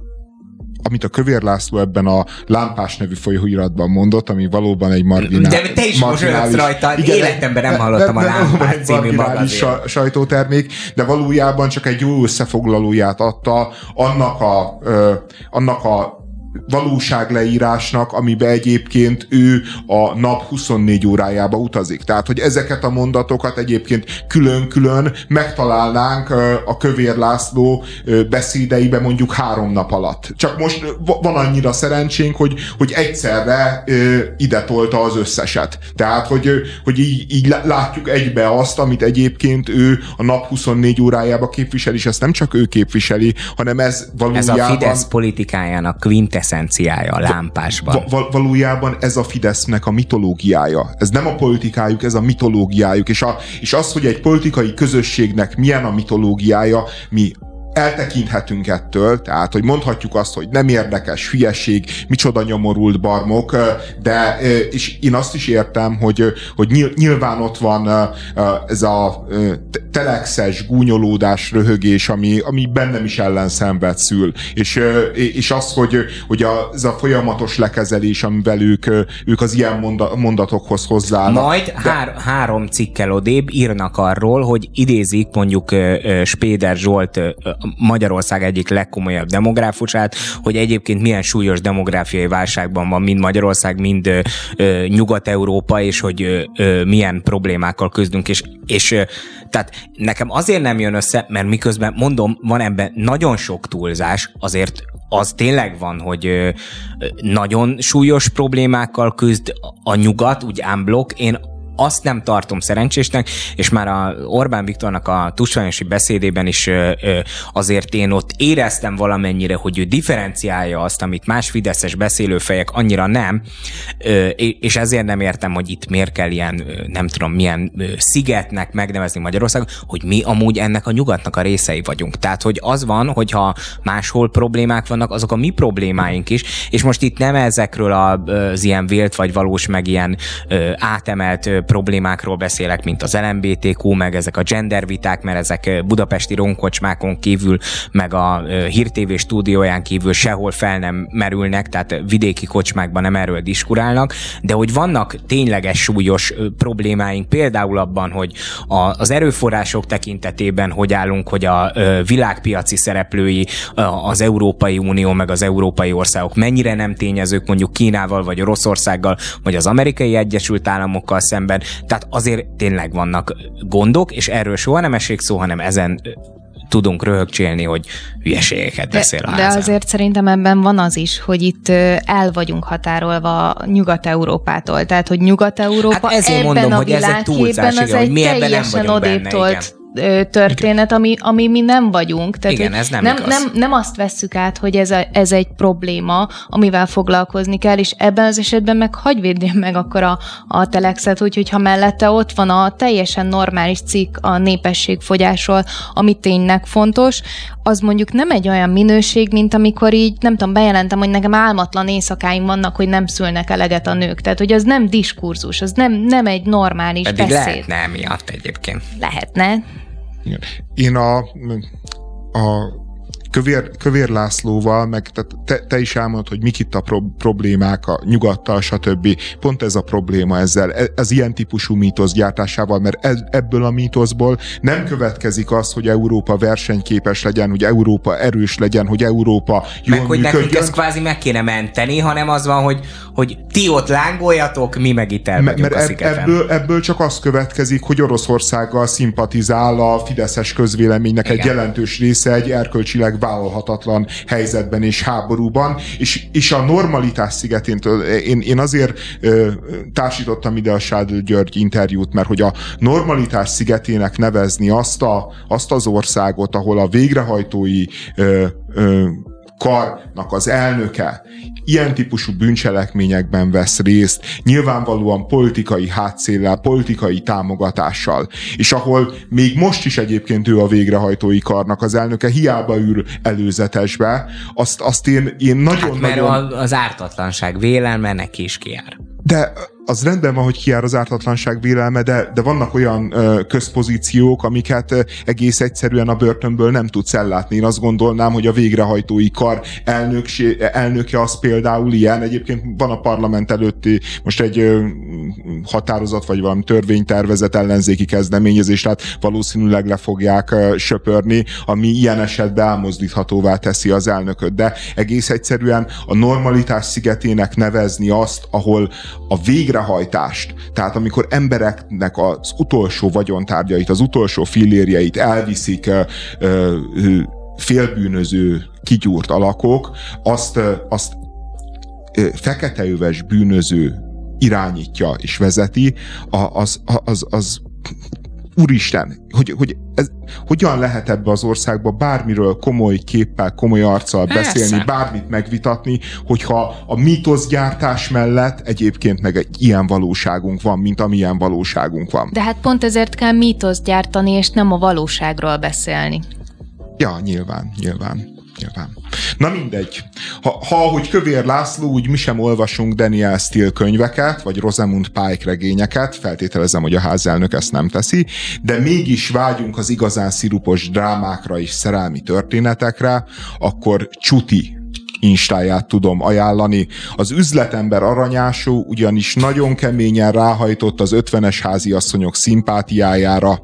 amit a Kövér László ebben a Lámpás nevű folyóiratban mondott, ami valóban egy marginális... De te is most rajta, igen, életemben nem hallottam nem, a Lámpás nem, című marginális sajtótermék, de valójában csak egy jó összefoglalóját adta annak a, annak a valóságleírásnak, amiben egyébként ő a nap 24 órájába utazik. Tehát, hogy ezeket a mondatokat egyébként külön-külön megtalálnánk a Kövér László beszédeibe mondjuk három nap alatt. Csak most van annyira szerencsénk, hogy, hogy egyszerre ide tolta az összeset. Tehát, hogy, hogy így, így látjuk egybe azt, amit egyébként ő a nap 24 órájába képvisel, és ezt nem csak ő képviseli, hanem ez valójában... Ez a Fidesz politikájának quintess eszenciája a lámpásban. Val- valójában ez a Fidesznek a mitológiája. Ez nem a politikájuk, ez a mitológiájuk. És, a, és az, hogy egy politikai közösségnek milyen a mitológiája, mi eltekinthetünk ettől, tehát, hogy mondhatjuk azt, hogy nem érdekes, hülyeség, micsoda nyomorult barmok, de és én azt is értem, hogy, hogy nyilván ott van ez a telexes gúnyolódás, röhögés, ami, ami bennem is ellenszenvet szül. És, és az, hogy, hogy a, ez a folyamatos lekezelés, amivel ők, ők az ilyen mondatokhoz hozzáállnak. Majd de... hár, három cikkel odébb írnak arról, hogy idézik mondjuk Spéder Zsolt Magyarország egyik legkomolyabb demográfusát, hogy egyébként milyen súlyos demográfiai válságban van mind Magyarország, mind ö, Nyugat-Európa, és hogy ö, milyen problémákkal küzdünk, és, és ö, tehát nekem azért nem jön össze, mert miközben mondom, van ebben nagyon sok túlzás, azért az tényleg van, hogy nagyon súlyos problémákkal küzd a nyugat, úgy unblock. Én azt nem tartom szerencsésnek, és már a Orbán Viktornak a tusványosi beszédében is azért én ott éreztem valamennyire, hogy ő differenciálja azt, amit más fideszes beszélőfejek annyira nem, és ezért nem értem, hogy itt miért kell ilyen, nem tudom, milyen szigetnek megnevezni Magyarországot, hogy mi amúgy ennek a nyugatnak a részei vagyunk. Tehát, hogy az van, hogyha máshol problémák vannak, azok a mi problémáink is, és most itt nem ezekről az ilyen vélt vagy valós, meg ilyen átemelt problémákról beszélek, mint az LMBTQ, meg ezek a gender viták, mert ezek budapesti ronkocsmákon kívül, meg a Hír TV stúdióján kívül sehol fel nem merülnek, tehát vidéki kocsmákban nem erről diskurálnak, de hogy vannak tényleges súlyos problémáink, például abban, hogy az erőforrások tekintetében hogy állunk, hogy a világpiaci szereplői, az Európai Unió, meg az európai országok mennyire nem tényezők mondjuk Kínával, vagy Oroszországgal, vagy az amerikai Egyesült Államokkal szemben. Tehát azért tényleg vannak gondok, és erről soha nem esik szó, hanem ezen tudunk röhögcsélni, hogy hülyeségeket beszél a De azért szerintem ebben van az is, hogy itt el vagyunk határolva Nyugat-Európától. Tehát, hogy Nyugat-Európa hát ebben mondom, a hogy ez egy túlzás, igen, egy teljesen odéptolt történet, ami, ami mi nem vagyunk. Tehát, Igen, ez nem, nem, nem, nem azt vesszük át, hogy ez, a, ez egy probléma, amivel foglalkozni kell, és ebben az esetben meg hagyj védjen meg akkor a, a telexet, úgyhogy ha mellette ott van a teljesen normális cikk a népességfogyásról, ami tényleg fontos, az mondjuk nem egy olyan minőség, mint amikor így, nem tudom, bejelentem, hogy nekem álmatlan éjszakáim vannak, hogy nem szülnek eleget a nők. Tehát, hogy az nem diskurzus, az nem, nem egy normális Pedig beszéd. lehetne miatt egyébként. Lehetne. Én a, a Kövér, Kövér Lászlóval, meg tehát te, te is elmondod, hogy mik itt a pro, problémák a nyugattal, stb. Pont ez a probléma ezzel, e, ez ilyen típusú mítosz gyártásával, mert ebből a mítoszból nem következik az, hogy Európa versenyképes legyen, hogy Európa erős legyen, hogy Európa jól Meg hogy nekünk ezt kvázi meg kéne menteni, hanem az van, hogy, hogy ti ott lángoljatok, mi meg itt el Mert a ebből, ebből csak az következik, hogy Oroszországgal szimpatizál a fideszes közvéleménynek Igen. egy jelentős része, egy erkölcsileg vállalhatatlan helyzetben és háborúban, és, és a normalitás szigetén, én, én azért ö, társítottam ide a Sádl György interjút, mert hogy a normalitás szigetének nevezni azt, a, azt az országot, ahol a végrehajtói ö, ö, karnak az elnöke ilyen típusú bűncselekményekben vesz részt, nyilvánvalóan politikai hátszéllel, politikai támogatással, és ahol még most is egyébként ő a végrehajtói karnak az elnöke, hiába ül előzetesbe, azt, azt én, én nagyon... Hát mert nagyon... az ártatlanság vélelme neki is kiár. De az rendben van, hogy kiár az ártatlanság vélelme, de, de vannak olyan ö, közpozíciók, amiket ö, egész egyszerűen a börtönből nem tudsz ellátni. Én azt gondolnám, hogy a végrehajtói kar elnöksé, elnöke az például ilyen. Egyébként van a parlament előtti most egy ö, határozat, vagy valami törvénytervezet ellenzéki kezdeményezés, tehát valószínűleg le fogják ö, söpörni, ami ilyen esetben elmozdíthatóvá teszi az elnököt. De egész egyszerűen a normalitás szigetének nevezni azt, ahol a végre végrehajtást, tehát amikor embereknek az utolsó vagyontárgyait, az utolsó fillérjeit elviszik ö, ö, félbűnöző, kigyúrt alakok, azt, azt feketeöves bűnöző irányítja és vezeti, az, az, az úristen, hogy, hogy ez, hogyan lehet ebbe az országba bármiről komoly képpel, komoly arccal Persze. beszélni, bármit megvitatni, hogyha a mítoszgyártás mellett egyébként meg egy ilyen valóságunk van, mint amilyen valóságunk van. De hát pont ezért kell mítoszt gyártani, és nem a valóságról beszélni. Ja, nyilván, nyilván nyilván. Na mindegy. Ha, ha ahogy Kövér László, úgy mi sem olvasunk Daniel Steele könyveket, vagy Rosamund Pike regényeket, feltételezem, hogy a házelnök ezt nem teszi, de mégis vágyunk az igazán szirupos drámákra és szerelmi történetekre, akkor Csuti instáját tudom ajánlani. Az üzletember aranyású ugyanis nagyon keményen ráhajtott az 50-es háziasszonyok szimpátiájára.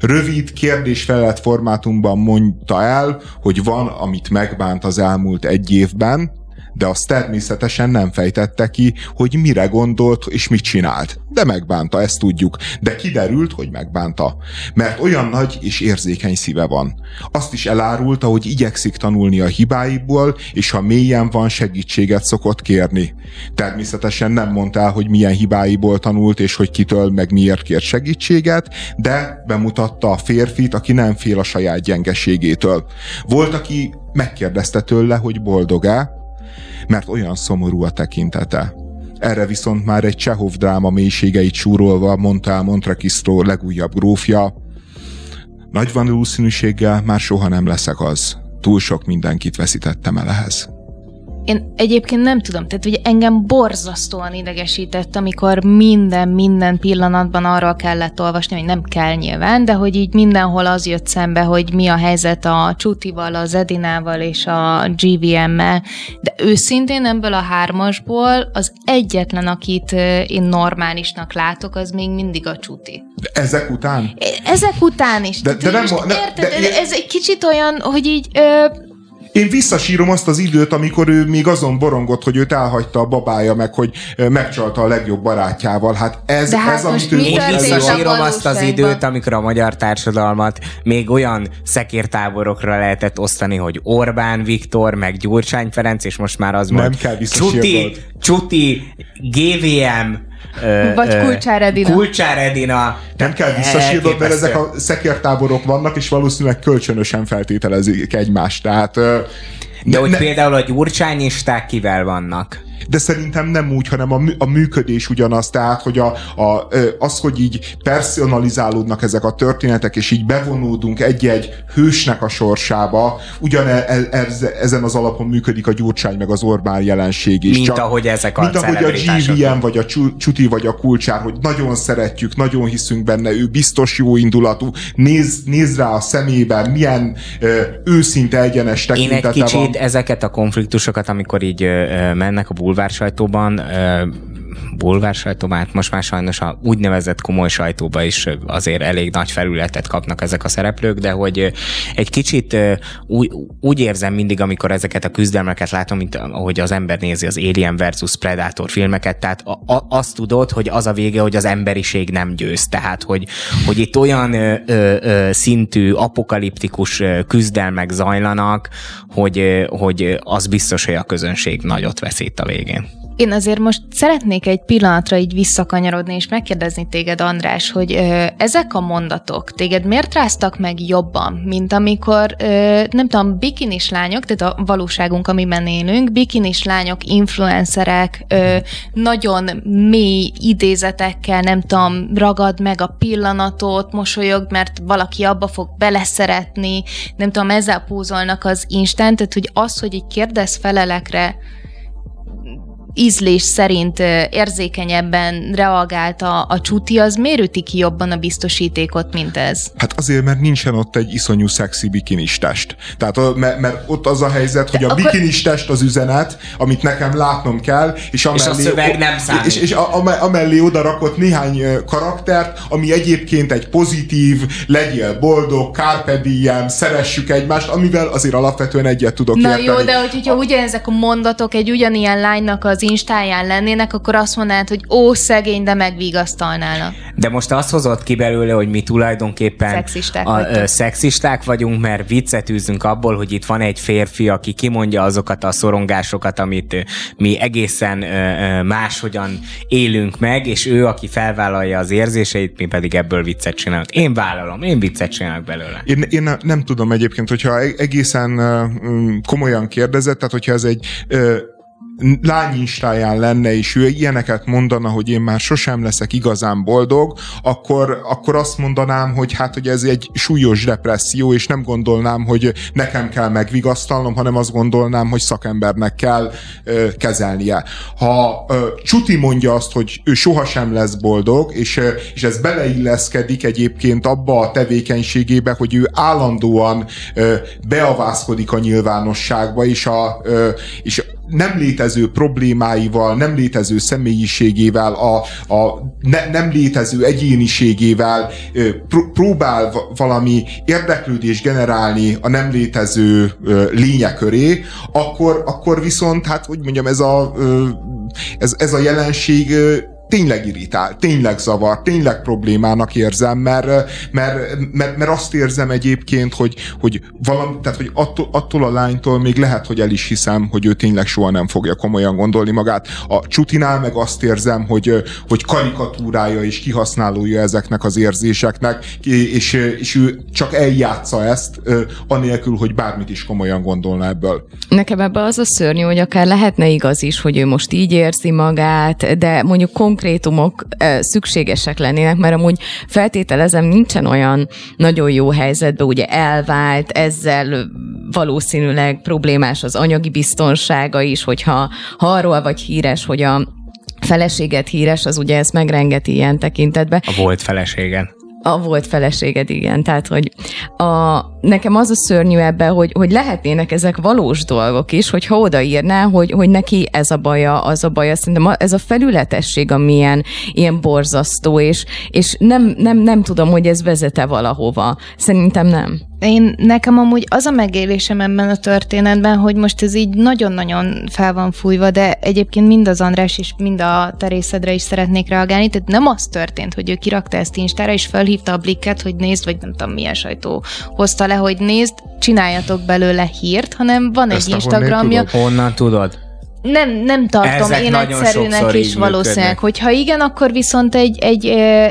Rövid kérdés-felett formátumban mondta el, hogy van, amit megbánt az elmúlt egy évben, de azt természetesen nem fejtette ki, hogy mire gondolt és mit csinált. De megbánta, ezt tudjuk. De kiderült, hogy megbánta. Mert olyan nagy és érzékeny szíve van. Azt is elárulta, hogy igyekszik tanulni a hibáiból, és ha mélyen van, segítséget szokott kérni. Természetesen nem mondta el, hogy milyen hibáiból tanult, és hogy kitől meg miért kért segítséget, de bemutatta a férfit, aki nem fél a saját gyengeségétől. Volt, aki megkérdezte tőle, hogy boldog-e, mert olyan szomorú a tekintete. Erre viszont már egy Csehov dráma mélységeit súrolva mondta Montrakisztó legújabb grófja, nagy valószínűséggel már soha nem leszek az. Túl sok mindenkit veszítettem el ehhez. Én egyébként nem tudom, tehát hogy engem borzasztóan idegesített, amikor minden, minden pillanatban arról kellett olvasni, hogy nem kell nyilván, de hogy így mindenhol az jött szembe, hogy mi a helyzet a Csutival, az Edinával és a GVM-mel, de őszintén ebből a hármasból az egyetlen, akit én normálisnak látok, az még mindig a Csuti. De ezek után? Ezek után is. De, de nem, nem, érted, de, ez egy kicsit olyan, hogy így ö, én visszasírom azt az időt, amikor ő még azon borongott, hogy őt elhagyta a babája, meg hogy megcsalta a legjobb barátjával. Hát ez, De hát ez most amit ő Én visszasírom azt az időt, amikor a magyar társadalmat még olyan szekértáborokra lehetett osztani, hogy Orbán Viktor, meg Gyurcsány Ferenc, és most már az Nem mond, kell visszasírnod. Csuti, Csuti, GVM, ö, Vagy ö, Kulcsár Edina. Kulcsár Edina. nem kell visszasírnod, mert ezek a szekértáborok vannak, és valószínűleg kölcsönösen feltételezik egymást. Tehát, ö, De ne- hogy ne- például a gyurcsányisták kivel vannak? De szerintem nem úgy, hanem a, a működés ugyanaz, tehát, hogy a, a, az, hogy így personalizálódnak ezek a történetek, és így bevonódunk egy-egy hősnek a sorsába, ugyan e, e, ez, ezen az alapon működik a Gyurcsány meg az Orbán jelenség is. Mint ahogy ezek a Mint ahogy a. GVM, vagy a Csu- Csuti, vagy a Kulcsár, hogy nagyon szeretjük, nagyon hiszünk benne, ő biztos jó indulatú, néz, néz rá a szemébe, milyen ö, őszinte, egyenes Én tekintete egy kicsit van. ezeket a konfliktusokat, amikor így ö, ö, mennek a bulvár sajtóban, ö, bulvár sajtóban, hát most már sajnos a úgynevezett komoly sajtóba is azért elég nagy felületet kapnak ezek a szereplők, de hogy egy kicsit úgy, úgy érzem mindig, amikor ezeket a küzdelmeket látom, mint ahogy az ember nézi az Alien versus Predator filmeket, tehát a, a, azt tudod, hogy az a vége, hogy az emberiség nem győz, tehát hogy, hogy itt olyan ö, ö, szintű apokaliptikus küzdelmek zajlanak, hogy, hogy az biztos, hogy a közönség nagyot veszít a végén. Én azért most szeretnék egy pillanatra így visszakanyarodni, és megkérdezni téged, András, hogy ö, ezek a mondatok téged miért ráztak meg jobban, mint amikor, ö, nem tudom, bikinis lányok, tehát a valóságunk, amiben élünk, bikinis lányok, influencerek, ö, nagyon mély idézetekkel, nem tudom, ragad meg a pillanatot, mosolyog, mert valaki abba fog beleszeretni, nem tudom, ezzel pózolnak az instant, tehát hogy az, hogy egy kérdez-felelekre ízlés szerint érzékenyebben reagált a, a csuti, az miért üti ki jobban a biztosítékot, mint ez? Hát azért, mert nincsen ott egy iszonyú szexi bikinis test. Tehát, a- mert, mert ott az a helyzet, hogy a akkor- bikinis test az üzenet, amit nekem látnom kell, és, amellé, a szöveg nem számít. És, és a, a, amellé oda rakott néhány karaktert, ami egyébként egy pozitív, legyél boldog, carpe diem, szeressük egymást, amivel azért alapvetően egyet tudok Na érteni. jó, de hogy, hogyha ugyanezek a mondatok egy ugyanilyen lánynak az instáján lennének, akkor azt mondanád, hogy ó, szegény, de megvigasztalnának. De most azt hozott ki belőle, hogy mi tulajdonképpen Szexisták a, vagytok. szexisták vagyunk, mert viccet űzünk abból, hogy itt van egy férfi, aki kimondja azokat a szorongásokat, amit mi egészen máshogyan élünk meg, és ő, aki felvállalja az érzéseit, mi pedig ebből viccet csinálunk. Én vállalom, én viccet csinálok belőle. Én, én ne- nem tudom egyébként, hogyha e- egészen komolyan kérdezett, tehát hogyha ez egy uh, lány instáján lenne, és ő ilyeneket mondana, hogy én már sosem leszek igazán boldog, akkor, akkor azt mondanám, hogy hát, hogy ez egy súlyos depresszió, és nem gondolnám, hogy nekem kell megvigasztalnom, hanem azt gondolnám, hogy szakembernek kell ö, kezelnie. Ha ö, Csuti mondja azt, hogy ő sohasem lesz boldog, és, ö, és ez beleilleszkedik egyébként abba a tevékenységébe, hogy ő állandóan ö, beavászkodik a nyilvánosságba, és, a, ö, és nem létező problémáival, nem létező személyiségével, a, a ne, nem létező egyéniségével pr- próbál valami érdeklődés generálni a nem létező lényeköré, akkor, akkor viszont, hát hogy mondjam, ez a, ez, ez a jelenség tényleg irritál, tényleg zavar, tényleg problémának érzem, mert, mert, mert, mert azt érzem egyébként, hogy, hogy, valami, tehát, hogy attól, attól a lánytól még lehet, hogy el is hiszem, hogy ő tényleg soha nem fogja komolyan gondolni magát. A Csutinál meg azt érzem, hogy, hogy karikatúrája és kihasználója ezeknek az érzéseknek, és, és ő csak eljátsza ezt, anélkül, hogy bármit is komolyan gondolna ebből. Nekem ebben az a szörnyű, hogy akár lehetne igaz is, hogy ő most így érzi magát, de mondjuk konkrétumok szükségesek lennének, mert amúgy feltételezem nincsen olyan nagyon jó helyzetben, ugye elvált, ezzel valószínűleg problémás az anyagi biztonsága is, hogyha ha arról vagy híres, hogy a feleséget híres, az ugye ezt megrengeti ilyen tekintetben. A volt feleségen. A volt feleséged, igen. Tehát, hogy a, nekem az a szörnyű ebben, hogy, hogy lehetnének ezek valós dolgok is, hogyha odaírná, hogy, hogy neki ez a baja, az a baja. Szerintem ez a felületesség, ami ilyen, ilyen borzasztó, és, és nem, nem, nem tudom, hogy ez vezete valahova. Szerintem nem. Én nekem amúgy az a megélésem ebben a történetben, hogy most ez így nagyon-nagyon fel van fújva, de egyébként mind az András és mind a Terészedre is szeretnék reagálni, tehát nem az történt, hogy ő kirakta ezt Instára, és felhívta a blikket, hogy nézd, vagy nem tudom milyen sajtó hozta le, hogy nézd, csináljatok belőle hírt, hanem van Ezt egy Instagramja. Tudod? Honnan tudod? Nem, nem tartom Ezek én egyszerűnek is valószínűleg. Működnek. Hogyha igen, akkor viszont egy, egy,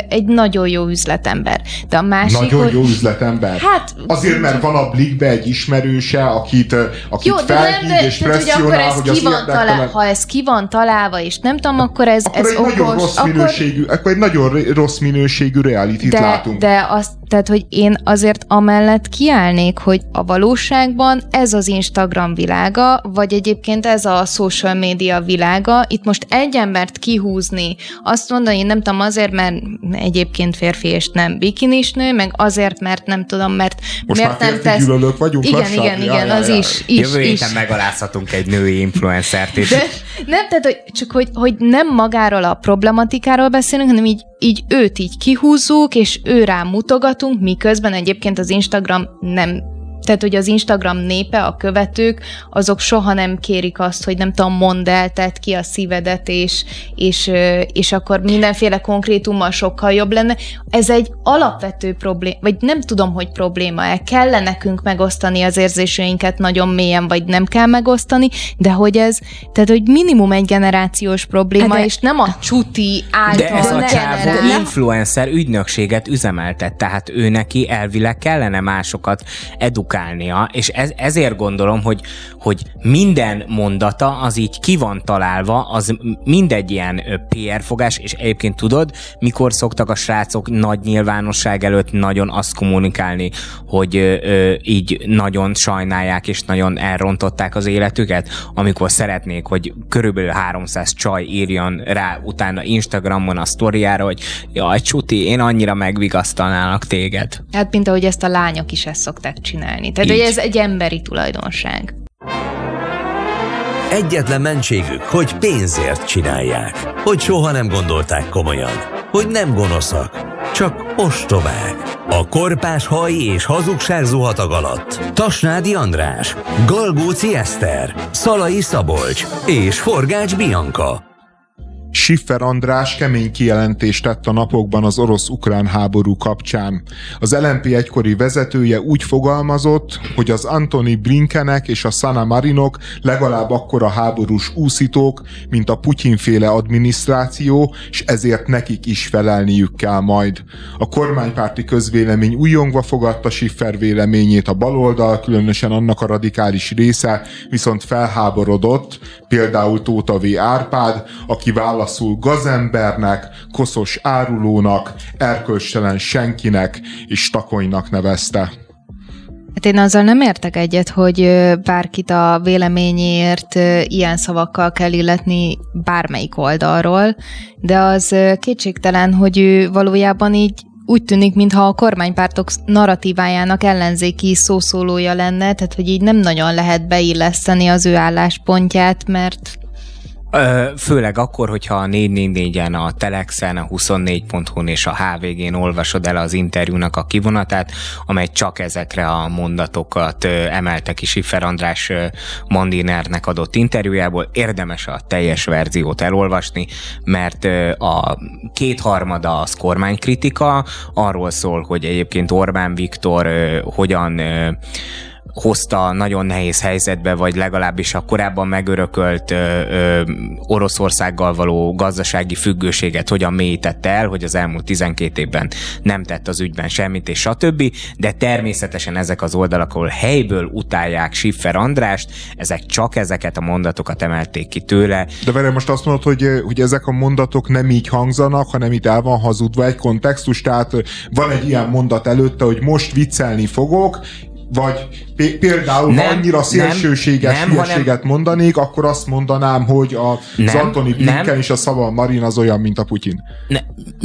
egy nagyon jó üzletember. De a másik, Nagyon hogy... jó üzletember? Hát... Azért, mert van a Blikbe egy ismerőse, akit, akit jó, felhív de, és presszionál, ez hogy ki van talál, Ha ez ki van találva, és nem tudom, akkor ez, akkor ez egy okos. Nagyon rossz akkor... minőségű, akkor egy nagyon rossz minőségű reality de, látunk. De azt, tehát, hogy én azért amellett kiállnék, hogy a valóságban ez az Instagram világa, vagy egyébként ez a social social média világa, itt most egy embert kihúzni, azt mondani, nem tudom, azért, mert egyébként férfi és nem bikinis nő, meg azért, mert nem tudom, mert most miért már nem tesz... vagyunk Igen, lassan? igen, igen, ja, az ja, is, is. Jövő héten megalázhatunk egy női influencert is. De, nem, tehát, hogy csak hogy, hogy nem magáról a problematikáról beszélünk, hanem így, így őt így kihúzzuk, és ő rá mutogatunk, miközben egyébként az Instagram nem tehát, hogy az Instagram népe, a követők, azok soha nem kérik azt, hogy nem tudom, mondd el, tedd ki a szívedet, és, és, és akkor mindenféle konkrétummal sokkal jobb lenne. Ez egy alapvető probléma, vagy nem tudom, hogy probléma-e. Kell nekünk megosztani az érzéseinket nagyon mélyen, vagy nem kell megosztani, de hogy ez, tehát, hogy minimum egy generációs probléma, de, és nem a csuti által De ez a csávó influencer ügynökséget üzemeltet, tehát ő neki elvileg kellene másokat edukálni edukálnia, és ez, ezért gondolom, hogy, hogy minden mondata az így ki van találva, az mindegy ilyen PR fogás, és egyébként tudod, mikor szoktak a srácok nagy nyilvánosság előtt nagyon azt kommunikálni, hogy ö, így nagyon sajnálják, és nagyon elrontották az életüket, amikor szeretnék, hogy körülbelül 300 csaj írjon rá utána Instagramon a sztoriára, hogy jaj, Csuti, én annyira megvigasztalnálak téged. Hát, mint ahogy ezt a lányok is ezt szokták csinálni csinálni. Tehát, Így. hogy ez egy emberi tulajdonság. Egyetlen mentségük, hogy pénzért csinálják. Hogy soha nem gondolták komolyan. Hogy nem gonoszak, csak ostobák. A korpás haj és hazugság zuhatag alatt. Tasnádi András, Galgóci Eszter, Szalai Szabolcs és Forgács Bianca. Schiffer András kemény kijelentést tett a napokban az orosz-ukrán háború kapcsán. Az LNP egykori vezetője úgy fogalmazott, hogy az Antoni Blinkenek és a Sana Marinok legalább akkora háborús úszítók, mint a Putyinféle adminisztráció, és ezért nekik is felelniük kell majd. A kormánypárti közvélemény újongva fogadta Schiffer véleményét, a baloldal, különösen annak a radikális része, viszont felháborodott, például Tóta V. Árpád, aki választ válaszul gazembernek, koszos árulónak, erkölcstelen senkinek és takonynak nevezte. Hát én azzal nem értek egyet, hogy bárkit a véleményért ilyen szavakkal kell illetni bármelyik oldalról, de az kétségtelen, hogy ő valójában így úgy tűnik, mintha a kormánypártok narratívájának ellenzéki szószólója lenne, tehát hogy így nem nagyon lehet beilleszteni az ő álláspontját, mert Főleg akkor, hogyha a 444-en, a Telexen, a 24.hu-n és a HVG-n olvasod el az interjúnak a kivonatát, amely csak ezekre a mondatokat emelte ki Siffer András Mandinernek adott interjújából. Érdemes a teljes verziót elolvasni, mert a kétharmada az kormánykritika, arról szól, hogy egyébként Orbán Viktor hogyan hozta nagyon nehéz helyzetbe, vagy legalábbis a korábban megörökölt ö, ö, Oroszországgal való gazdasági függőséget hogyan mélyítette el, hogy az elmúlt 12 évben nem tett az ügyben semmit, és stb. De természetesen ezek az oldalak, ahol helyből utálják Schiffer Andrást, ezek csak ezeket a mondatokat emelték ki tőle. De vele most azt mondod, hogy, hogy ezek a mondatok nem így hangzanak, hanem itt el van hazudva egy kontextus, tehát van egy ilyen mondat előtte, hogy most viccelni fogok, vagy például nem, ha annyira szélsőséges nem, hülyeséget hanem... mondanék, akkor azt mondanám, hogy a, nem, Antoni Blinken nem. és a Szava Marin az olyan, mint a Putyin. Ne,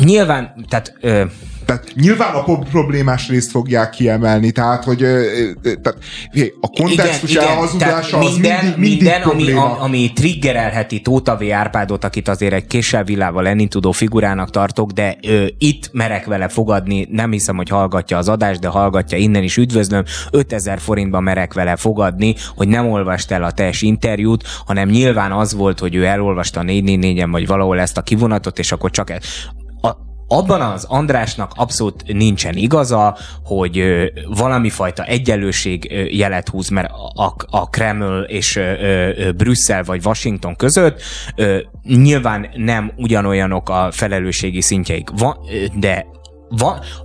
nyilván, tehát ö, tehát nyilván a problémás részt fogják kiemelni, tehát hogy tehát, a kontextus igen, elhazudása az minden, mindig, mindig minden ami, ami triggerelheti Tóta V. Árpádot, akit azért egy késsel villával lenni tudó figurának tartok, de ö, itt merek vele fogadni, nem hiszem, hogy hallgatja az adást, de hallgatja. Innen is üdvözlöm, 5000 forintba merek vele fogadni, hogy nem olvast el a teljes interjút, hanem nyilván az volt, hogy ő elolvasta a 444-en, vagy valahol ezt a kivonatot, és akkor csak abban az Andrásnak abszolút nincsen igaza, hogy valami fajta egyenlőség jelet húz, mert a, a Kreml és Brüsszel vagy Washington között nyilván nem ugyanolyanok a felelősségi szintjeik, de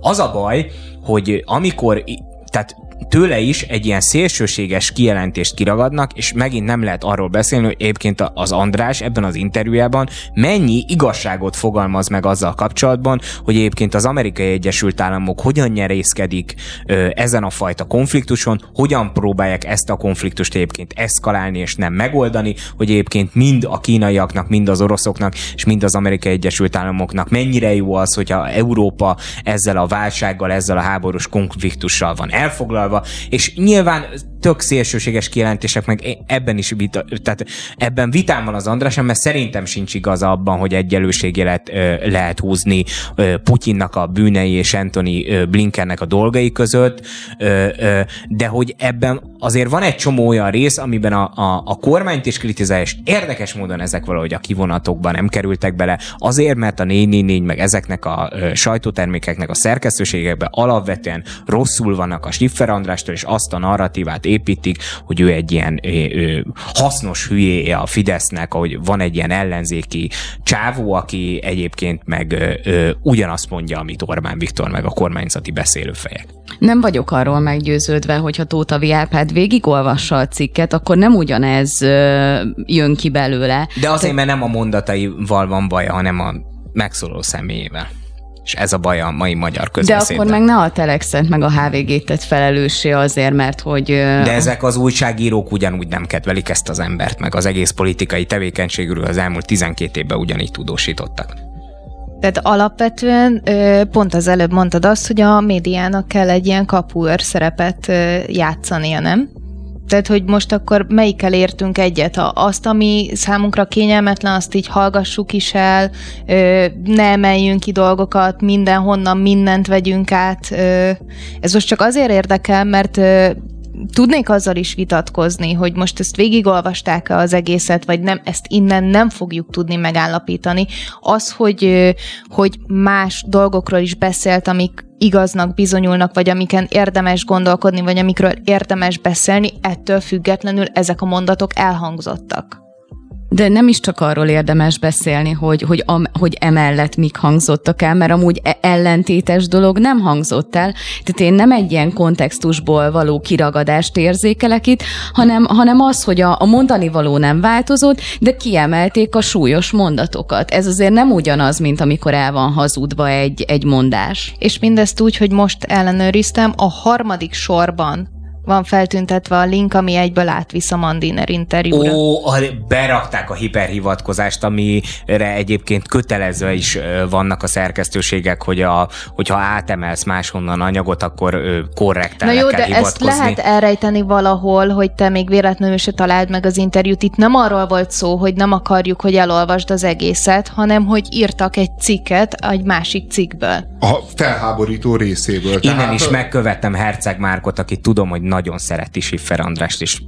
az a baj, hogy amikor tehát tőle is egy ilyen szélsőséges kijelentést kiragadnak, és megint nem lehet arról beszélni, hogy egyébként az András ebben az interjújában mennyi igazságot fogalmaz meg azzal kapcsolatban, hogy egyébként az Amerikai Egyesült Államok hogyan nyerészkedik ö, ezen a fajta konfliktuson, hogyan próbálják ezt a konfliktust egyébként eszkalálni és nem megoldani, hogy egyébként mind a kínaiaknak, mind az oroszoknak, és mind az Amerikai Egyesült Államoknak mennyire jó az, hogyha Európa ezzel a válsággal, ezzel a háborús konfliktussal van elfoglalva, tárgyalva, és nyilván tök szélsőséges kijelentések, meg ebben is vita, tehát ebben vitám van az András, mert szerintem sincs igaz abban, hogy egyelőségé lehet, lehet húzni Putyinnak a bűnei és Anthony Blinkennek a dolgai között, de hogy ebben azért van egy csomó olyan rész, amiben a, a, a kormányt is kritizálja, és érdekes módon ezek valahogy a kivonatokban nem kerültek bele, azért, mert a 444 meg ezeknek a sajtótermékeknek a szerkesztőségekben alapvetően rosszul vannak a Stiffer Andrástól, és azt a narratívát építik, hogy ő egy ilyen ő, hasznos hülyéje a Fidesznek, ahogy van egy ilyen ellenzéki csávó, aki egyébként meg ö, ugyanazt mondja, amit Orbán Viktor, meg a kormányzati beszélőfejek. Nem vagyok arról meggyőződve, hogyha Tóta Viárpád végigolvassa a cikket, akkor nem ugyanez ö, jön ki belőle. De azért, mert nem a mondataival van baja, hanem a megszóló személyével és ez a baj a mai magyar közbeszédben. De akkor meg ne a Telexet, meg a HVG-t tett felelőssé azért, mert hogy... De ezek az újságírók ugyanúgy nem kedvelik ezt az embert, meg az egész politikai tevékenységről az elmúlt 12 évben ugyanígy tudósítottak. Tehát alapvetően pont az előbb mondtad azt, hogy a médiának kell egy ilyen kapuőr szerepet játszania, nem? Tehát, hogy most akkor melyikkel értünk egyet? Azt, ami számunkra kényelmetlen, azt így hallgassuk is el, ne emeljünk ki dolgokat, mindenhonnan mindent vegyünk át. Ez most csak azért érdekel, mert tudnék azzal is vitatkozni, hogy most ezt végigolvasták-e az egészet, vagy nem, ezt innen nem fogjuk tudni megállapítani. Az, hogy, hogy más dolgokról is beszélt, amik igaznak bizonyulnak, vagy amiken érdemes gondolkodni, vagy amikről érdemes beszélni, ettől függetlenül ezek a mondatok elhangzottak. De nem is csak arról érdemes beszélni, hogy, hogy, am, hogy emellett mik hangzottak el, mert amúgy e- ellentétes dolog nem hangzott el. Tehát én nem egy ilyen kontextusból való kiragadást érzékelek itt, hanem, hanem az, hogy a, a mondani való nem változott, de kiemelték a súlyos mondatokat. Ez azért nem ugyanaz, mint amikor el van hazudva egy, egy mondás. És mindezt úgy, hogy most ellenőriztem, a harmadik sorban van feltüntetve a link, ami egyből átvisz a Mandiner interjúra. Ó, berakták a hiperhivatkozást, amire egyébként kötelezve is vannak a szerkesztőségek, hogy a, hogyha átemelsz máshonnan anyagot, akkor korrekten Na jó, kell de hivatkozni. ezt lehet elrejteni valahol, hogy te még véletlenül se találd meg az interjút. Itt nem arról volt szó, hogy nem akarjuk, hogy elolvasd az egészet, hanem hogy írtak egy cikket egy másik cikkből. A felháborító részéből. Innen Tehát... is megkövettem Herceg Márkot, aki tudom, hogy nagyon szereti Siffer Andrást, és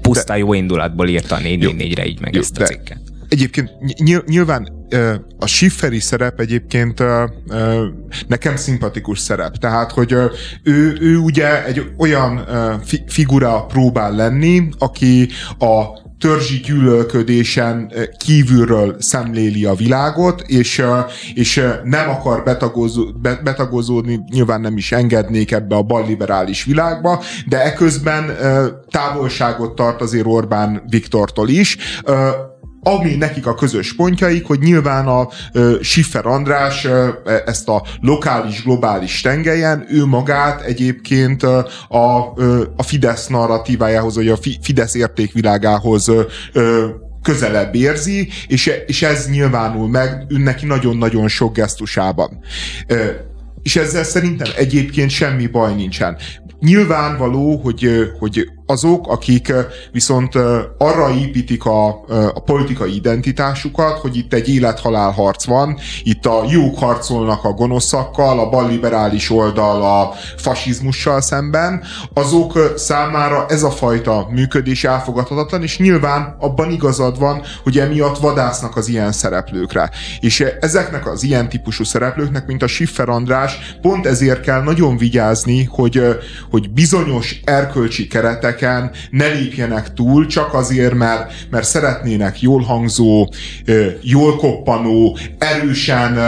puszta de, jó indulatból írta a 444-re így meg jó, ezt a cikket. Egyébként nyilván a Schifferi szerep egyébként nekem szimpatikus szerep. Tehát, hogy ő, ő ugye egy olyan figura próbál lenni, aki a törzsi gyűlölködésen kívülről szemléli a világot, és, és nem akar betagozó, betagozódni, nyilván nem is engednék ebbe a balliberális világba, de eközben távolságot tart azért Orbán Viktortól is ami nekik a közös pontjaik, hogy nyilván a uh, Schiffer András uh, ezt a lokális, globális tengelyen, ő magát egyébként uh, a, uh, a Fidesz narratívájához, vagy a Fidesz értékvilágához uh, közelebb érzi, és, és ez nyilvánul meg neki nagyon-nagyon sok gesztusában. Uh, és ezzel szerintem egyébként semmi baj nincsen. Nyilvánvaló, hogy, hogy azok, akik viszont arra építik a, a politikai identitásukat, hogy itt egy élethalál harc van, itt a jók harcolnak a gonoszakkal, a balliberális oldal a fasizmussal szemben, azok számára ez a fajta működés elfogadhatatlan, és nyilván abban igazad van, hogy emiatt vadásznak az ilyen szereplőkre. És ezeknek az ilyen típusú szereplőknek, mint a Schiffer András, pont ezért kell nagyon vigyázni, hogy, hogy bizonyos erkölcsi keretek területeken ne lépjenek túl, csak azért, mert, mert szeretnének jól hangzó, jól koppanó, erősen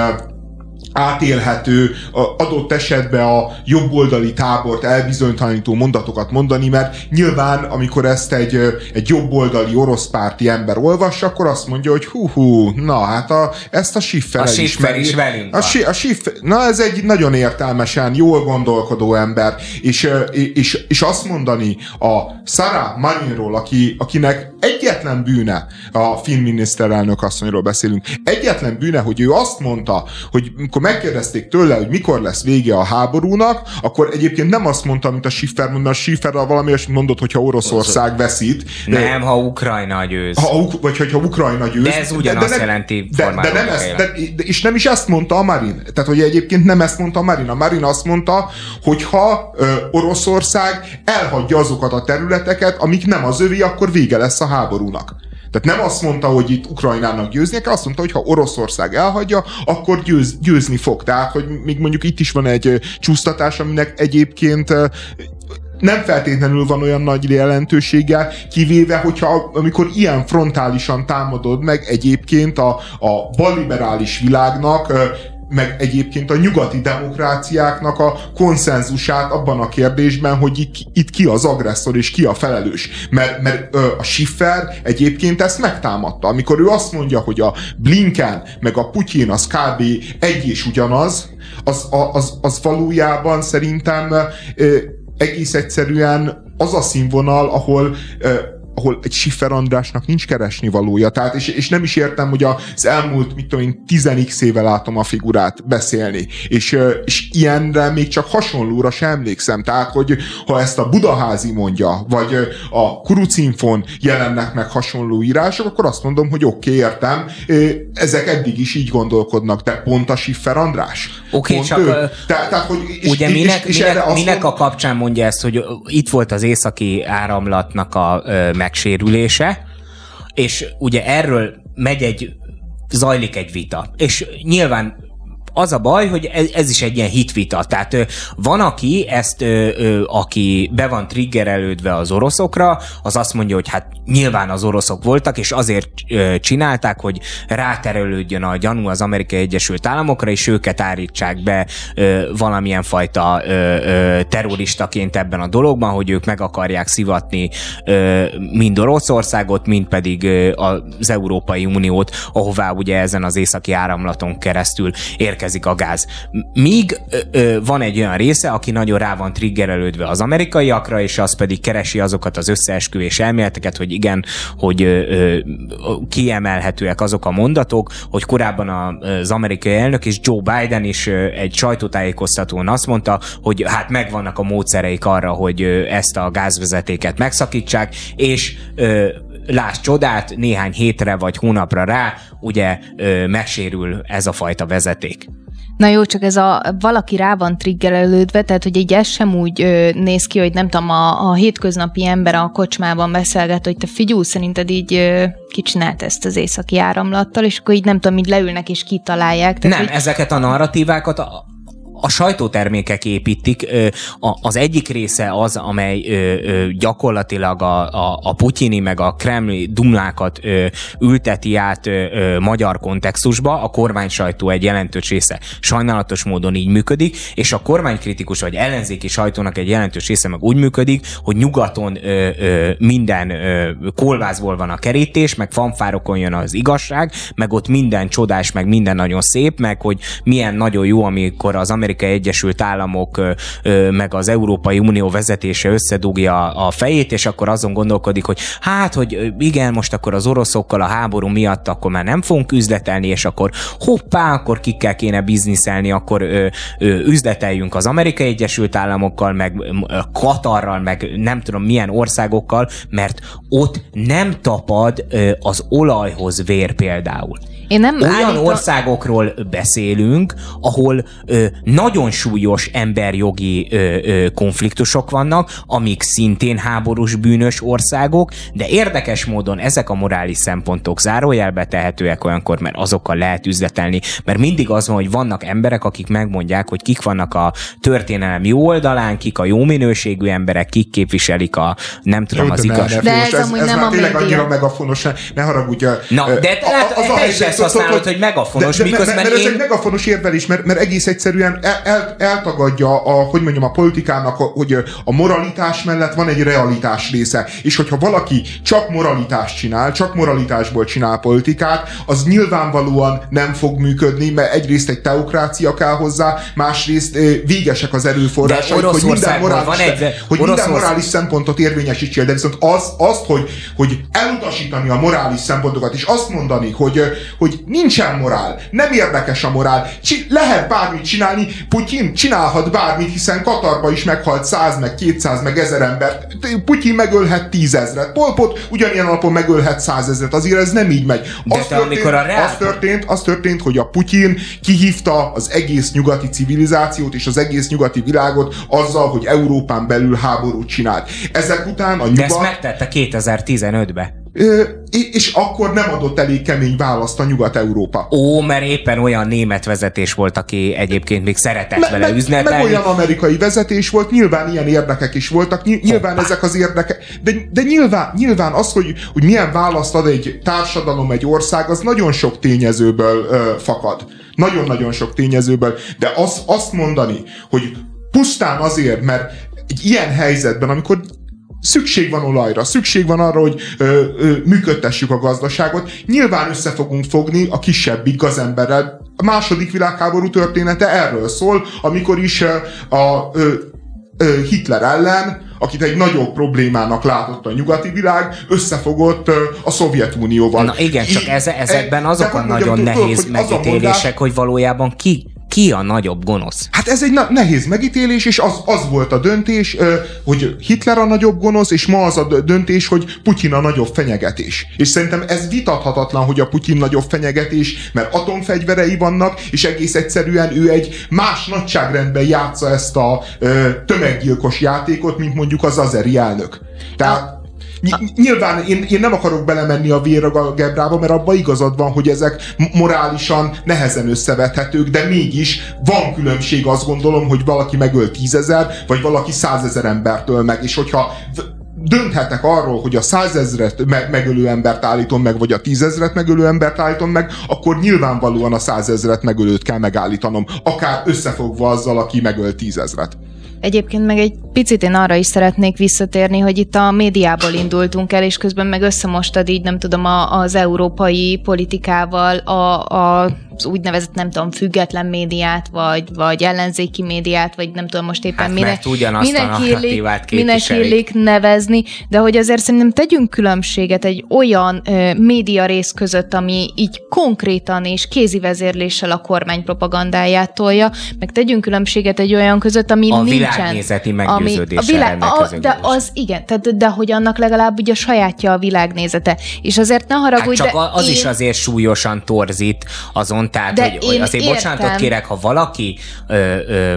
átélhető, adott esetben a jobboldali tábort elbizonytalanító mondatokat mondani, mert nyilván, amikor ezt egy, egy jobboldali orosz párti ember olvassa, akkor azt mondja, hogy hú, hú na hát a, ezt a Schiffer A Schiffer is velünk a, si, a Schiffer, Na ez egy nagyon értelmesen, jól gondolkodó ember, és, és, és azt mondani a Sarah Marinról, aki, akinek egyetlen bűne, a filmminiszterelnök asszonyról beszélünk, egyetlen bűne, hogy ő azt mondta, hogy amikor megkérdezték tőle, hogy mikor lesz vége a háborúnak, akkor egyébként nem azt mondta, mint a Schiffer mondta, a Schiffer valami mondott, hogy ha Oroszország veszít. Nem, ha Ukrajna győz. Ha, vagy hogyha Ukrajna győz. De ez ugyanazt de, de, jelenti de, de nem ezt, de, És nem is ezt mondta a Marin. Tehát, hogy egyébként nem ezt mondta a Marin. A Marin azt mondta, hogy ha ö, Oroszország elhagyja azokat a területeket, amik nem az övé, akkor vége lesz a háborúnak. Tehát nem azt mondta, hogy itt Ukrajnának győznie kell, azt mondta, hogy ha Oroszország elhagyja, akkor győz, győzni fog. Tehát, hogy még mondjuk itt is van egy csúsztatás, aminek egyébként nem feltétlenül van olyan nagy jelentősége, kivéve, hogyha amikor ilyen frontálisan támadod meg egyébként a, a balliberális világnak meg egyébként a nyugati demokráciáknak a konszenzusát abban a kérdésben, hogy itt, ki az agresszor és ki a felelős. Mert, mert a Schiffer egyébként ezt megtámadta. Amikor ő azt mondja, hogy a Blinken meg a Putyin az kb. egy és ugyanaz, az, az, az valójában szerintem egész egyszerűen az a színvonal, ahol ahol egy Schiffer Andrásnak nincs keresni valója. Tehát, és, és nem is értem, hogy az elmúlt, mit tudom én, 10 éve látom a figurát beszélni. És, és ilyenre még csak hasonlóra sem emlékszem. Tehát, hogy ha ezt a Budaházi mondja, vagy a Kurucinfon jelennek meg hasonló írások, akkor azt mondom, hogy oké, okay, értem, ezek eddig is így gondolkodnak, de pont a Schiffer András. Oké, okay, csak ő. Te, tehát, hogy, és, ugye minek, és, és minek, minek mond... a kapcsán mondja ezt, hogy itt volt az északi áramlatnak a megsérülése, és ugye erről megy egy, zajlik egy vita. És nyilván az a baj, hogy ez, ez is egy ilyen hitvita. Tehát van, aki ezt, aki be van triggerelődve az oroszokra, az azt mondja, hogy hát nyilván az oroszok voltak, és azért csinálták, hogy ráterelődjön a gyanú az Amerikai Egyesült Államokra, és őket állítsák be valamilyen fajta terroristaként ebben a dologban, hogy ők meg akarják szivatni mind Oroszországot, mind pedig az Európai Uniót, ahová ugye ezen az északi áramlaton keresztül érkezik érkezik a gáz. Míg ö, ö, van egy olyan része, aki nagyon rá van triggerelődve az amerikaiakra, és az pedig keresi azokat az összeesküvés elméleteket, hogy igen, hogy ö, ö, kiemelhetőek azok a mondatok, hogy korábban az amerikai elnök és Joe Biden is egy sajtótájékoztatón azt mondta, hogy hát megvannak a módszereik arra, hogy ezt a gázvezetéket megszakítsák, és ö, láss csodát, néhány hétre vagy hónapra rá, ugye ö, megsérül ez a fajta vezeték. Na jó, csak ez a valaki rá van triggerelődve, tehát hogy így ez sem úgy ö, néz ki, hogy nem tudom, a, a hétköznapi ember a kocsmában beszélget, hogy te figyú, szerinted így ö, ki csinált ezt az északi áramlattal, és akkor így nem tudom, így leülnek és kitalálják. Tehát, nem, hogy... ezeket a narratívákat a, a sajtótermékek építik. Az egyik része az, amely gyakorlatilag a, a, a putyini meg a kremli dumlákat ülteti át magyar kontextusba, a kormány sajtó egy jelentős része sajnálatos módon így működik, és a kormánykritikus vagy ellenzéki sajtónak egy jelentős része meg úgy működik, hogy nyugaton minden kolvázból van a kerítés, meg fanfárokon jön az igazság, meg ott minden csodás, meg minden nagyon szép, meg hogy milyen nagyon jó, amikor az amerikai Amerikai Egyesült Államok meg az Európai Unió vezetése összedugja a fejét, és akkor azon gondolkodik, hogy hát, hogy igen, most akkor az oroszokkal a háború miatt akkor már nem fogunk üzletelni, és akkor hoppá, akkor kikkel kéne bizniszelni, akkor ö, ö, üzleteljünk az Amerikai Egyesült Államokkal, meg Katarral, meg nem tudom milyen országokkal, mert ott nem tapad ö, az olajhoz vér például. Én nem Olyan állítom... országokról beszélünk, ahol ö, nagyon súlyos emberjogi ö, ö, konfliktusok vannak, amik szintén háborús bűnös országok, de érdekes módon ezek a morális szempontok zárójelbe tehetőek olyankor, mert azokkal lehet üzletelni, mert mindig az van, hogy vannak emberek, akik megmondják, hogy kik vannak a történelem jó oldalán, kik a jó minőségű emberek, kik képviselik a nem tudom, jó, az igaz. De ez, ez, ez, ez nem már tényleg annyira megafonos, ne, ne haragudj. Na, de a, az a, helyzet, használod, hogy megafonos, de, de, miközben mert, mert én... ez egy megafonos érvelés, mert, mert egész egyszerűen el, el, eltagadja a, hogy mondjam, a politikának, hogy a moralitás mellett van egy realitás része, és hogyha valaki csak moralitást csinál, csak moralitásból csinál politikát, az nyilvánvalóan nem fog működni, mert egyrészt egy teokrácia kell hozzá, másrészt végesek az erőforrások, hogy minden morális, van egy, hogy minden morális szempontot érvényesítsél, de viszont az, azt, hogy, hogy elutasítani a morális szempontokat, és azt mondani, hogy, hogy nincsen morál, nem érdekes a morál, Csi- lehet bármit csinálni, Putyin csinálhat bármit, hiszen Katarba is meghalt 100, meg 200, meg 1000 ember. Putyin megölhet tízezret, Polpot ugyanilyen alapon megölhet százezret, azért ez nem így megy. De az, történt, amikor a reál... az, történt, az történt, hogy a Putyin kihívta az egész nyugati civilizációt és az egész nyugati világot azzal, hogy Európán belül háborút csinált. Ezek után a nyugat... De ezt megtette 2015-ben. És akkor nem adott elég kemény választ a Nyugat-Európa. Ó, mert éppen olyan német vezetés volt, aki egyébként még szeretett me, vele me, üzletelni. Meg olyan amerikai vezetés volt, nyilván ilyen érdekek is voltak, nyilván Hoppá. ezek az érdekek, de, de nyilván, nyilván az, hogy, hogy milyen választ ad egy társadalom, egy ország, az nagyon sok tényezőből ö, fakad. Nagyon-nagyon sok tényezőből, de az, azt mondani, hogy pusztán azért, mert egy ilyen helyzetben, amikor Szükség van olajra, szükség van arra, hogy ö, ö, működtessük a gazdaságot. Nyilván össze fogunk fogni a kisebbik gazemberrel. A második világháború története erről szól, amikor is ö, a ö, ö, Hitler ellen akit egy nagyobb problémának látott a nyugati világ, összefogott a Szovjetunióval. Na igen, csak ez, ezekben azok a nagyon nehéz megítélések, hogy valójában ki ki a nagyobb gonosz? Hát ez egy nehéz megítélés, és az, az volt a döntés, hogy Hitler a nagyobb gonosz, és ma az a döntés, hogy Putyin a nagyobb fenyegetés. És szerintem ez vitathatatlan, hogy a Putyin nagyobb fenyegetés, mert atomfegyverei vannak, és egész egyszerűen ő egy más nagyságrendben játsza ezt a tömeggyilkos játékot, mint mondjuk az azeri elnök. Tehát Nyilván én, én nem akarok belemenni a véraggebrába, mert abban igazad van, hogy ezek morálisan nehezen összevethetők, de mégis van különbség, azt gondolom, hogy valaki megöl tízezer, vagy valaki százezer embertől meg, és hogyha dönthetek arról, hogy a százezret me- megölő embert állítom meg, vagy a tízezret megölő embert állítom meg, akkor nyilvánvalóan a százezret megölőt kell megállítanom, akár összefogva azzal, aki megöl tízezret. Egyébként meg egy picit én arra is szeretnék visszatérni, hogy itt a médiából indultunk el, és közben meg összemostad így, nem tudom, a, az európai politikával a, a az úgynevezett, nem tudom, független médiát, vagy, vagy ellenzéki médiát, vagy nem tudom most éppen Hát mire, ugyanazt a minek illik, narratívát minek illik nevezni, de hogy azért szerintem tegyünk különbséget egy olyan ö, média rész között, ami így konkrétan és kézi vezérléssel a kormány propagandáját tolja, meg tegyünk különbséget egy olyan között, ami A nincsen. Világnézeti meggyőződéssel a, rendelkező de médiás. az igen, tehát, de hogy annak legalább ugye a sajátja a világnézete. És azért ne Hát haragudj, csak de a- az én... is azért súlyosan torzít azon, tehát De hogy, hogy azért értem. bocsánatot kérek, ha valaki ö, ö,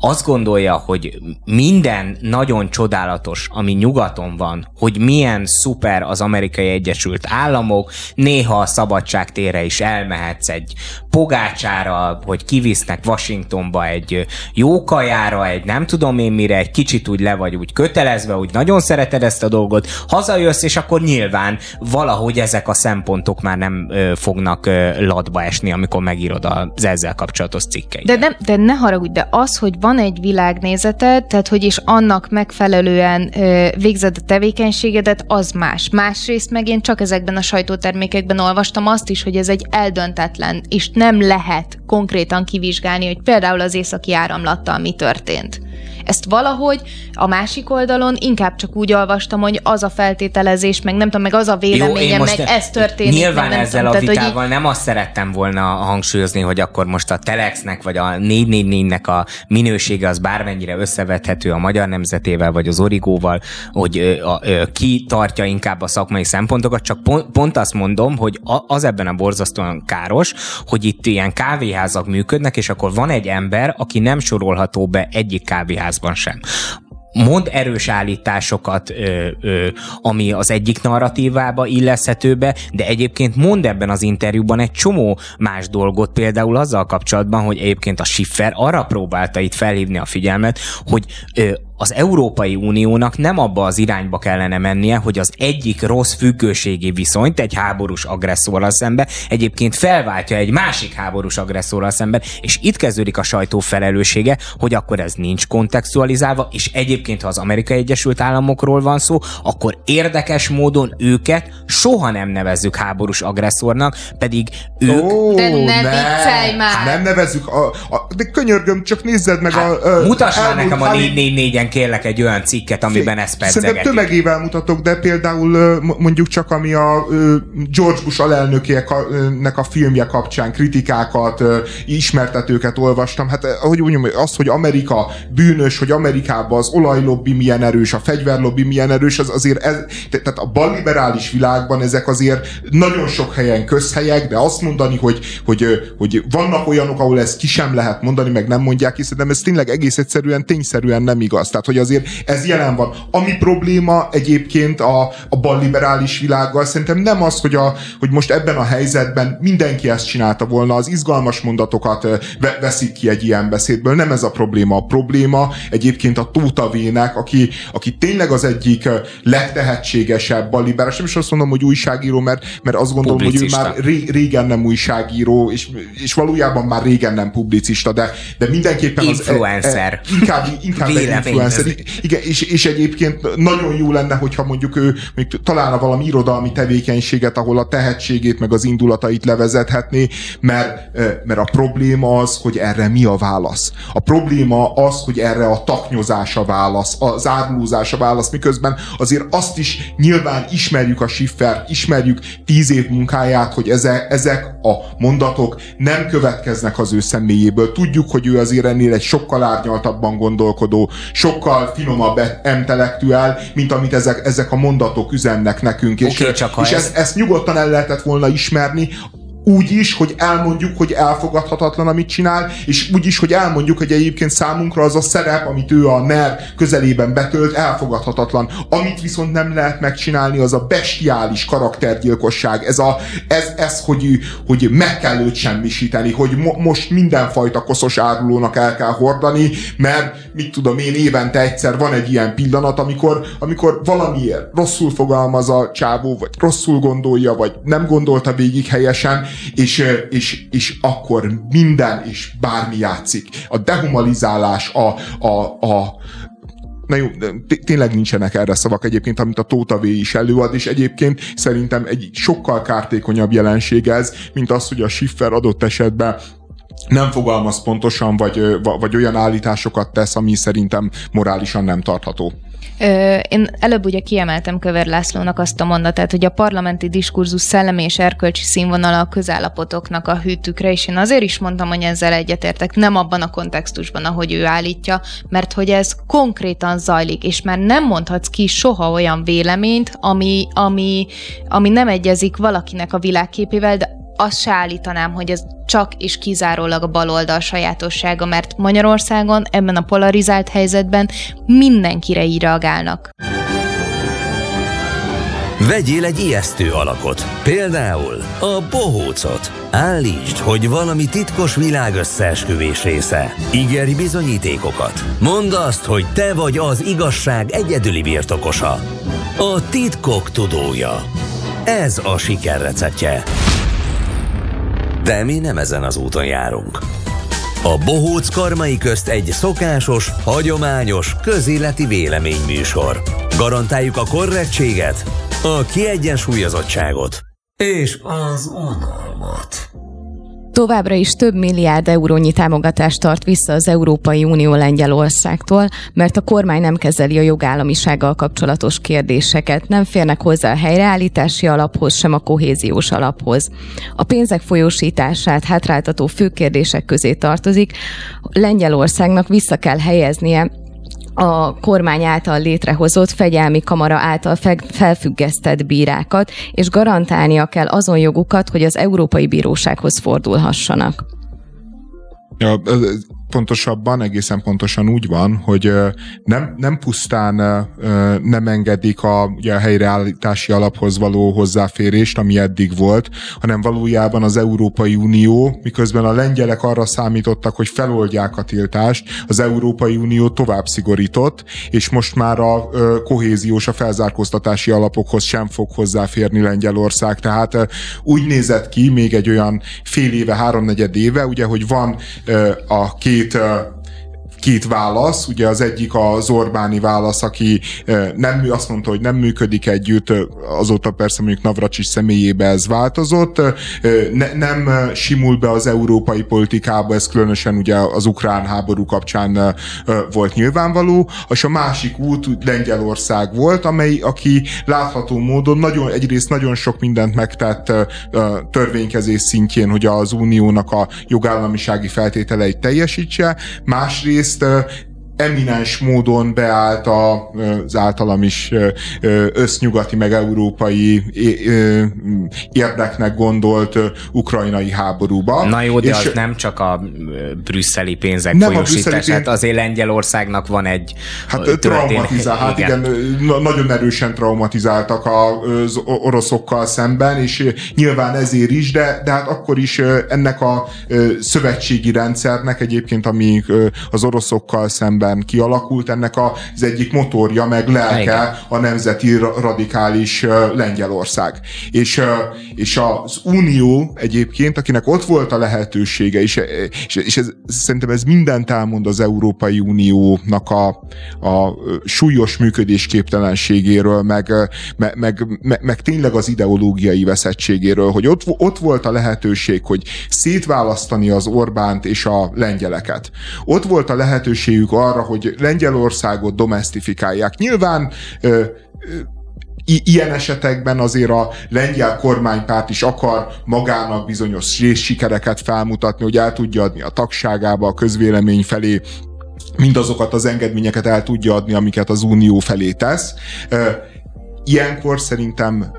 azt gondolja, hogy minden nagyon csodálatos, ami nyugaton van, hogy milyen szuper az amerikai Egyesült Államok, néha a szabadság is elmehetsz egy pogácsára, hogy kivisznek Washingtonba egy jó kajára, egy nem tudom én mire, egy kicsit úgy le vagy úgy kötelezve, úgy nagyon szereted ezt a dolgot, hazajössz, és akkor nyilván valahogy ezek a szempontok már nem ö, fognak ö, latba esni, amikor megírod az ezzel kapcsolatos cikkeit. De, nem, de ne haragudj, de az, hogy van egy világnézeted, tehát hogy is annak megfelelően végzed a tevékenységedet, az más. Másrészt meg én csak ezekben a sajtótermékekben olvastam azt is, hogy ez egy eldöntetlen, és nem lehet konkrétan kivizsgálni, hogy például az északi áramlattal mi történt. Ezt valahogy a másik oldalon inkább csak úgy olvastam, hogy az a feltételezés, meg nem tudom, meg az a véleményem, meg ez történik. Nyilván meg nem ezzel tudom, a tehát, így- vitával nem azt szerettem volna hangsúlyozni, hogy akkor most a Telexnek vagy a 444-nek a minősége az bármennyire összevethető a magyar nemzetével vagy az origóval, hogy ö, ö, ki tartja inkább a szakmai szempontokat, csak pont, pont azt mondom, hogy az ebben a borzasztóan káros, hogy itt ilyen kávéházak működnek, és akkor van egy ember, aki nem sorolható be egyik kávéházban sem. Mond erős állításokat, ö, ö, ami az egyik narratívába illeszhető be, de egyébként mond ebben az interjúban egy csomó más dolgot, például azzal kapcsolatban, hogy egyébként a Schiffer arra próbálta itt felhívni a figyelmet, hogy ö, az Európai Uniónak nem abba az irányba kellene mennie, hogy az egyik rossz függőségi viszonyt egy háborús agresszorral szembe egyébként felváltja egy másik háborús agresszorral szemben, és itt kezdődik a sajtó felelőssége, hogy akkor ez nincs kontextualizálva, és egyébként, ha az Amerikai Egyesült Államokról van szó, akkor érdekes módon őket soha nem nevezzük háborús agresszornak, pedig ők... Ó, de ne, ne. viccelj már! Hát nem nevezzük, a, a, de könyörgöm, csak nézzed meg hát, a... a mutasd már nekem a 444-en legyen kérlek egy olyan cikket, amiben ezt pedzegetik. Szerintem tömegével mutatok, de például mondjuk csak ami a George Bush alelnökének a filmje kapcsán kritikákat, ismertetőket olvastam. Hát eh, ahogy mondjam, az, hogy Amerika bűnös, hogy Amerikában az olajlobbi milyen erős, a fegyverlobbi milyen erős, az azért ez, tehát a balliberális világban ezek azért nagyon sok helyen közhelyek, de azt mondani, hogy, hogy, hogy vannak olyanok, ahol ezt ki sem lehet mondani, meg nem mondják, hiszen ez tényleg egész egyszerűen tényszerűen nem igaz. Tehát, hogy azért ez jelen van. Ami probléma egyébként a, a balliberális világgal, szerintem nem az, hogy, a, hogy most ebben a helyzetben mindenki ezt csinálta volna, az izgalmas mondatokat ve- veszik ki egy ilyen beszédből. Nem ez a probléma. A probléma egyébként a Tóta Vének, aki, aki tényleg az egyik legtehetségesebb balliberális, nem is azt mondom, hogy újságíró, mert, mert azt gondolom, Publicista. hogy ő már ré, régen nem újságíró, és, és valójában már régen nem publicista, de, de mindenképpen az... Influencer. E, e, inkább, inkább egy Véleményezni. influencer. Igen, és, és egyébként nagyon jó lenne, hogyha mondjuk ő még találna valami irodalmi tevékenységet, ahol a tehetségét meg az indulatait levezethetné, mert, mert a probléma az, hogy erre mi a válasz. A probléma az, hogy erre a taknyozás a válasz, a zárulózás a válasz, miközben azért azt is nyilván ismerjük a Schiffer, ismerjük tíz év munkáját, hogy ezek, ezek a mondatok nem következnek az ő személyéből. Tudjuk, hogy ő azért ennél egy sokkal árnyaltabban gondolkodó, sokkal finomabb intellektuál, mint amit ezek, ezek a mondatok üzennek nekünk. És, Oké, csak és ez- ezt, ezt nyugodtan el lehetett volna ismerni, úgy is, hogy elmondjuk, hogy elfogadhatatlan, amit csinál, és úgy is, hogy elmondjuk, hogy egyébként számunkra az a szerep, amit ő a NER közelében betölt, elfogadhatatlan. Amit viszont nem lehet megcsinálni, az a bestiális karaktergyilkosság. Ez, a, ez, ez hogy, hogy meg kell őt semmisíteni, hogy mo- most mindenfajta koszos árulónak el kell hordani, mert mit tudom én, évente egyszer van egy ilyen pillanat, amikor, amikor valamiért rosszul fogalmaz a csávó, vagy rosszul gondolja, vagy nem gondolta végig helyesen, és, és, és akkor minden és bármi játszik. A dehumalizálás, a, a, a na jó, tényleg nincsenek erre szavak egyébként, amit a Tóta V is előad, és egyébként szerintem egy sokkal kártékonyabb jelenség ez, mint az, hogy a Schiffer adott esetben nem fogalmaz pontosan, vagy, vagy olyan állításokat tesz, ami szerintem morálisan nem tartható. Én előbb ugye kiemeltem Köver Lászlónak azt a mondatát, hogy a parlamenti diskurzus szellemi és erkölcsi színvonala a közállapotoknak a hűtükre, és én azért is mondtam, hogy ezzel egyetértek, nem abban a kontextusban, ahogy ő állítja, mert hogy ez konkrétan zajlik, és már nem mondhatsz ki soha olyan véleményt, ami, ami, ami nem egyezik valakinek a világképével, de azt se állítanám, hogy ez csak és kizárólag a baloldal sajátossága, mert Magyarországon ebben a polarizált helyzetben mindenkire így reagálnak. Vegyél egy ijesztő alakot, például a bohócot. Állítsd, hogy valami titkos világösszeesküvés része. Ígérj bizonyítékokat. Mondd azt, hogy te vagy az igazság egyedüli birtokosa. A titkok tudója. Ez a siker receptje. De mi nem ezen az úton járunk. A Bohóc Karmai közt egy szokásos, hagyományos, közéleti véleményműsor. Garantáljuk a korrektséget, a kiegyensúlyozottságot és az unalmat. Továbbra is több milliárd eurónyi támogatást tart vissza az Európai Unió Lengyelországtól, mert a kormány nem kezeli a jogállamisággal kapcsolatos kérdéseket, nem férnek hozzá a helyreállítási alaphoz, sem a kohéziós alaphoz. A pénzek folyósítását hátráltató fő kérdések közé tartozik, Lengyelországnak vissza kell helyeznie a kormány által létrehozott fegyelmi kamara által felfüggesztett bírákat, és garantálnia kell azon jogukat, hogy az Európai Bírósághoz fordulhassanak. Ja, pontosabban, egészen pontosan úgy van, hogy nem, nem pusztán nem engedik a, ugye, a helyreállítási alaphoz való hozzáférést, ami eddig volt, hanem valójában az Európai Unió, miközben a lengyelek arra számítottak, hogy feloldják a tiltást, az Európai Unió tovább szigorított, és most már a kohéziós, a felzárkóztatási alapokhoz sem fog hozzáférni Lengyelország. Tehát úgy nézett ki még egy olyan fél éve, háromnegyed éve, ugye, hogy van a két két két válasz, ugye az egyik az Orbáni válasz, aki nem, azt mondta, hogy nem működik együtt, azóta persze mondjuk Navracsis személyébe ez változott, ne, nem simul be az európai politikába, ez különösen ugye az ukrán háború kapcsán volt nyilvánvaló, és a másik út Lengyelország volt, amely, aki látható módon nagyon, egyrészt nagyon sok mindent megtett törvénykezés szintjén, hogy az uniónak a jogállamisági feltételeit teljesítse, másrészt egyrészt eminens módon beállt az általam is össznyugati meg európai érdeknek gondolt ukrajnai háborúba. Na jó, de és az nem csak a brüsszeli pénzek nem folyósítását, pénz... azért Lengyelországnak van egy Hát traumatizál, hát igen. igen, nagyon erősen traumatizáltak az oroszokkal szemben, és nyilván ezért is, de, de hát akkor is ennek a szövetségi rendszernek egyébként, ami az oroszokkal szemben szemben kialakult, ennek az egyik motorja, meg lelke a nemzeti radikális Lengyelország. És, és az Unió egyébként, akinek ott volt a lehetősége, és, és, és ez, szerintem ez mindent elmond az Európai Uniónak a, a súlyos működésképtelenségéről, meg, meg, meg, meg, meg tényleg az ideológiai veszettségéről, hogy ott, ott volt a lehetőség, hogy szétválasztani az Orbánt és a lengyeleket. Ott volt a lehetőségük arra, arra, hogy Lengyelországot domestifikálják. Nyilván ö, ö, ilyen esetekben azért a lengyel kormánypárt is akar magának bizonyos sikereket felmutatni, hogy el tudja adni a tagságába, a közvélemény felé mindazokat az engedményeket el tudja adni, amiket az Unió felé tesz. Ilyenkor szerintem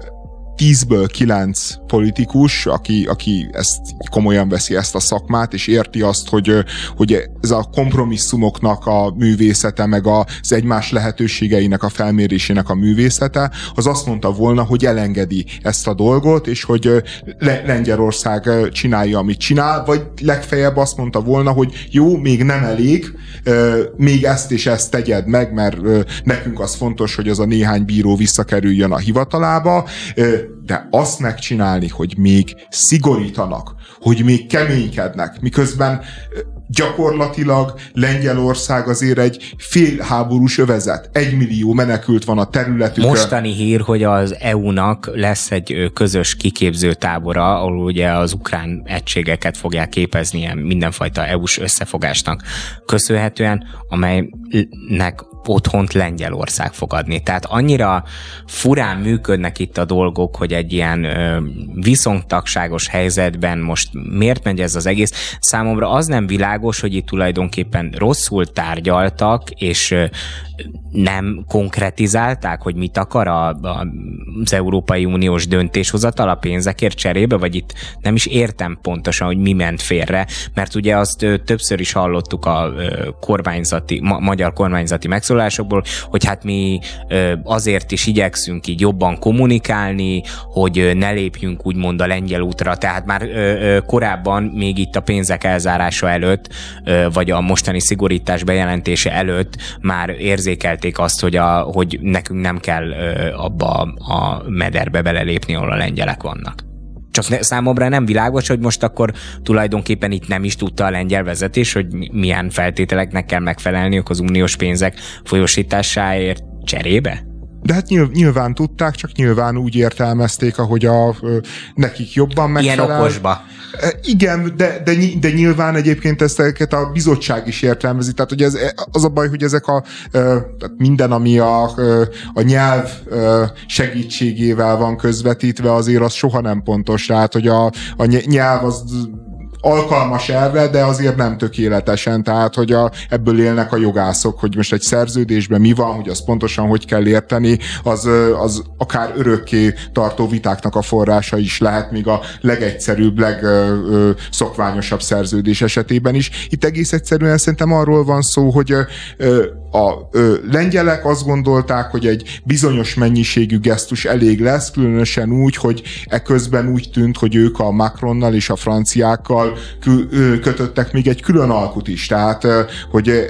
tízből kilenc politikus, aki, aki ezt komolyan veszi ezt a szakmát, és érti azt, hogy, hogy ez a kompromisszumoknak a művészete, meg az egymás lehetőségeinek a felmérésének a művészete, az azt mondta volna, hogy elengedi ezt a dolgot, és hogy Lengyelország csinálja, amit csinál, vagy legfeljebb azt mondta volna, hogy jó, még nem elég, még ezt és ezt tegyed meg, mert nekünk az fontos, hogy az a néhány bíró visszakerüljön a hivatalába, de azt megcsinálni, hogy még szigorítanak, hogy még keménykednek, miközben gyakorlatilag Lengyelország azért egy félháborús övezet. Egy millió menekült van a területükön. Mostani hír, hogy az EU-nak lesz egy közös kiképző tábora, ahol ugye az ukrán egységeket fogják képezni mindenfajta EU-s összefogásnak köszönhetően, amelynek otthont Lengyelország fogadni. Tehát annyira furán működnek itt a dolgok, hogy egy ilyen ö, viszontagságos helyzetben most miért megy ez az egész. Számomra az nem világos, hogy itt tulajdonképpen rosszul tárgyaltak, és ö, nem konkretizálták, hogy mit akar a, a, az Európai Uniós döntéshozatal a pénzekért cserébe, vagy itt nem is értem pontosan, hogy mi ment félre, mert ugye azt ö, többször is hallottuk a ö, kormányzati, ma, magyar kormányzati megszólásokból, hogy hát mi ö, azért is igyekszünk így jobban kommunikálni, hogy ö, ne lépjünk úgymond a lengyel útra, tehát már ö, ö, korábban még itt a pénzek elzárása előtt, ö, vagy a mostani szigorítás bejelentése előtt már érzékelték érzékelték azt, hogy, a, hogy nekünk nem kell abba a mederbe belelépni, ahol a lengyelek vannak. Csak ne, számomra nem világos, hogy most akkor tulajdonképpen itt nem is tudta a lengyel vezetés, hogy milyen feltételeknek kell megfelelniük az uniós pénzek folyosításáért cserébe? De hát nyilván tudták, csak nyilván úgy értelmezték, ahogy a, nekik jobban megfelel. Ilyen okosba. Igen, de, de, de nyilván egyébként ezt a bizottság is értelmezi. Tehát hogy ez, az a baj, hogy ezek a minden, ami a, a nyelv segítségével van közvetítve, azért az soha nem pontos. Tehát, hogy a, a nyelv az alkalmas erre, de azért nem tökéletesen, tehát hogy a, ebből élnek a jogászok, hogy most egy szerződésben mi van, hogy az pontosan hogy kell érteni, az, az akár örökké tartó vitáknak a forrása is lehet, még a legegyszerűbb, legszokványosabb szerződés esetében is. Itt egész egyszerűen szerintem arról van szó, hogy a lengyelek azt gondolták, hogy egy bizonyos mennyiségű gesztus elég lesz, különösen úgy, hogy eközben úgy tűnt, hogy ők a Macronnal és a franciákkal kötöttek még egy külön alkut is. Tehát, hogy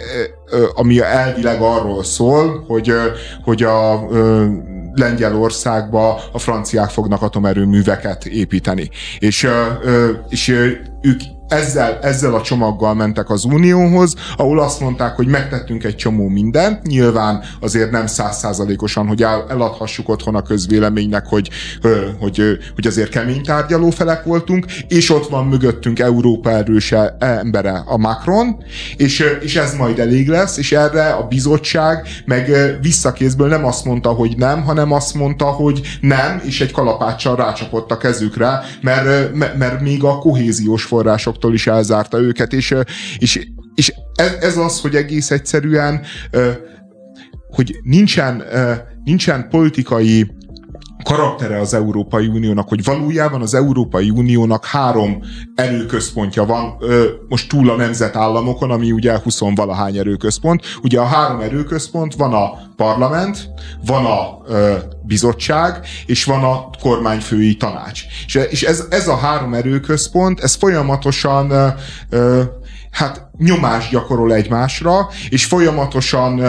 ami elvileg arról szól, hogy, hogy a Lengyelországba a franciák fognak atomerőműveket építeni. És, és ők ezzel, ezzel a csomaggal mentek az Unióhoz, ahol azt mondták, hogy megtettünk egy csomó mindent, nyilván azért nem százszázalékosan, hogy el, eladhassuk otthon a közvéleménynek, hogy, hogy, hogy azért kemény tárgyaló felek voltunk, és ott van mögöttünk Európa erőse embere, a Macron, és, és ez majd elég lesz, és erre a bizottság meg visszakézből nem azt mondta, hogy nem, hanem azt mondta, hogy nem, és egy kalapáccsal rácsapott a kezükre, mert, mert még a kohéziós források másoktól is elzárta őket, és, és, és ez az, hogy egész egyszerűen hogy nincsen, nincsen politikai karaktere az Európai Uniónak, hogy valójában az Európai Uniónak három erőközpontja van, most túl a nemzetállamokon, ami ugye 20 valahány erőközpont. Ugye a három erőközpont van a parlament, van a bizottság, és van a kormányfői tanács. És, ez, ez a három erőközpont, ez folyamatosan hát nyomást gyakorol egymásra, és folyamatosan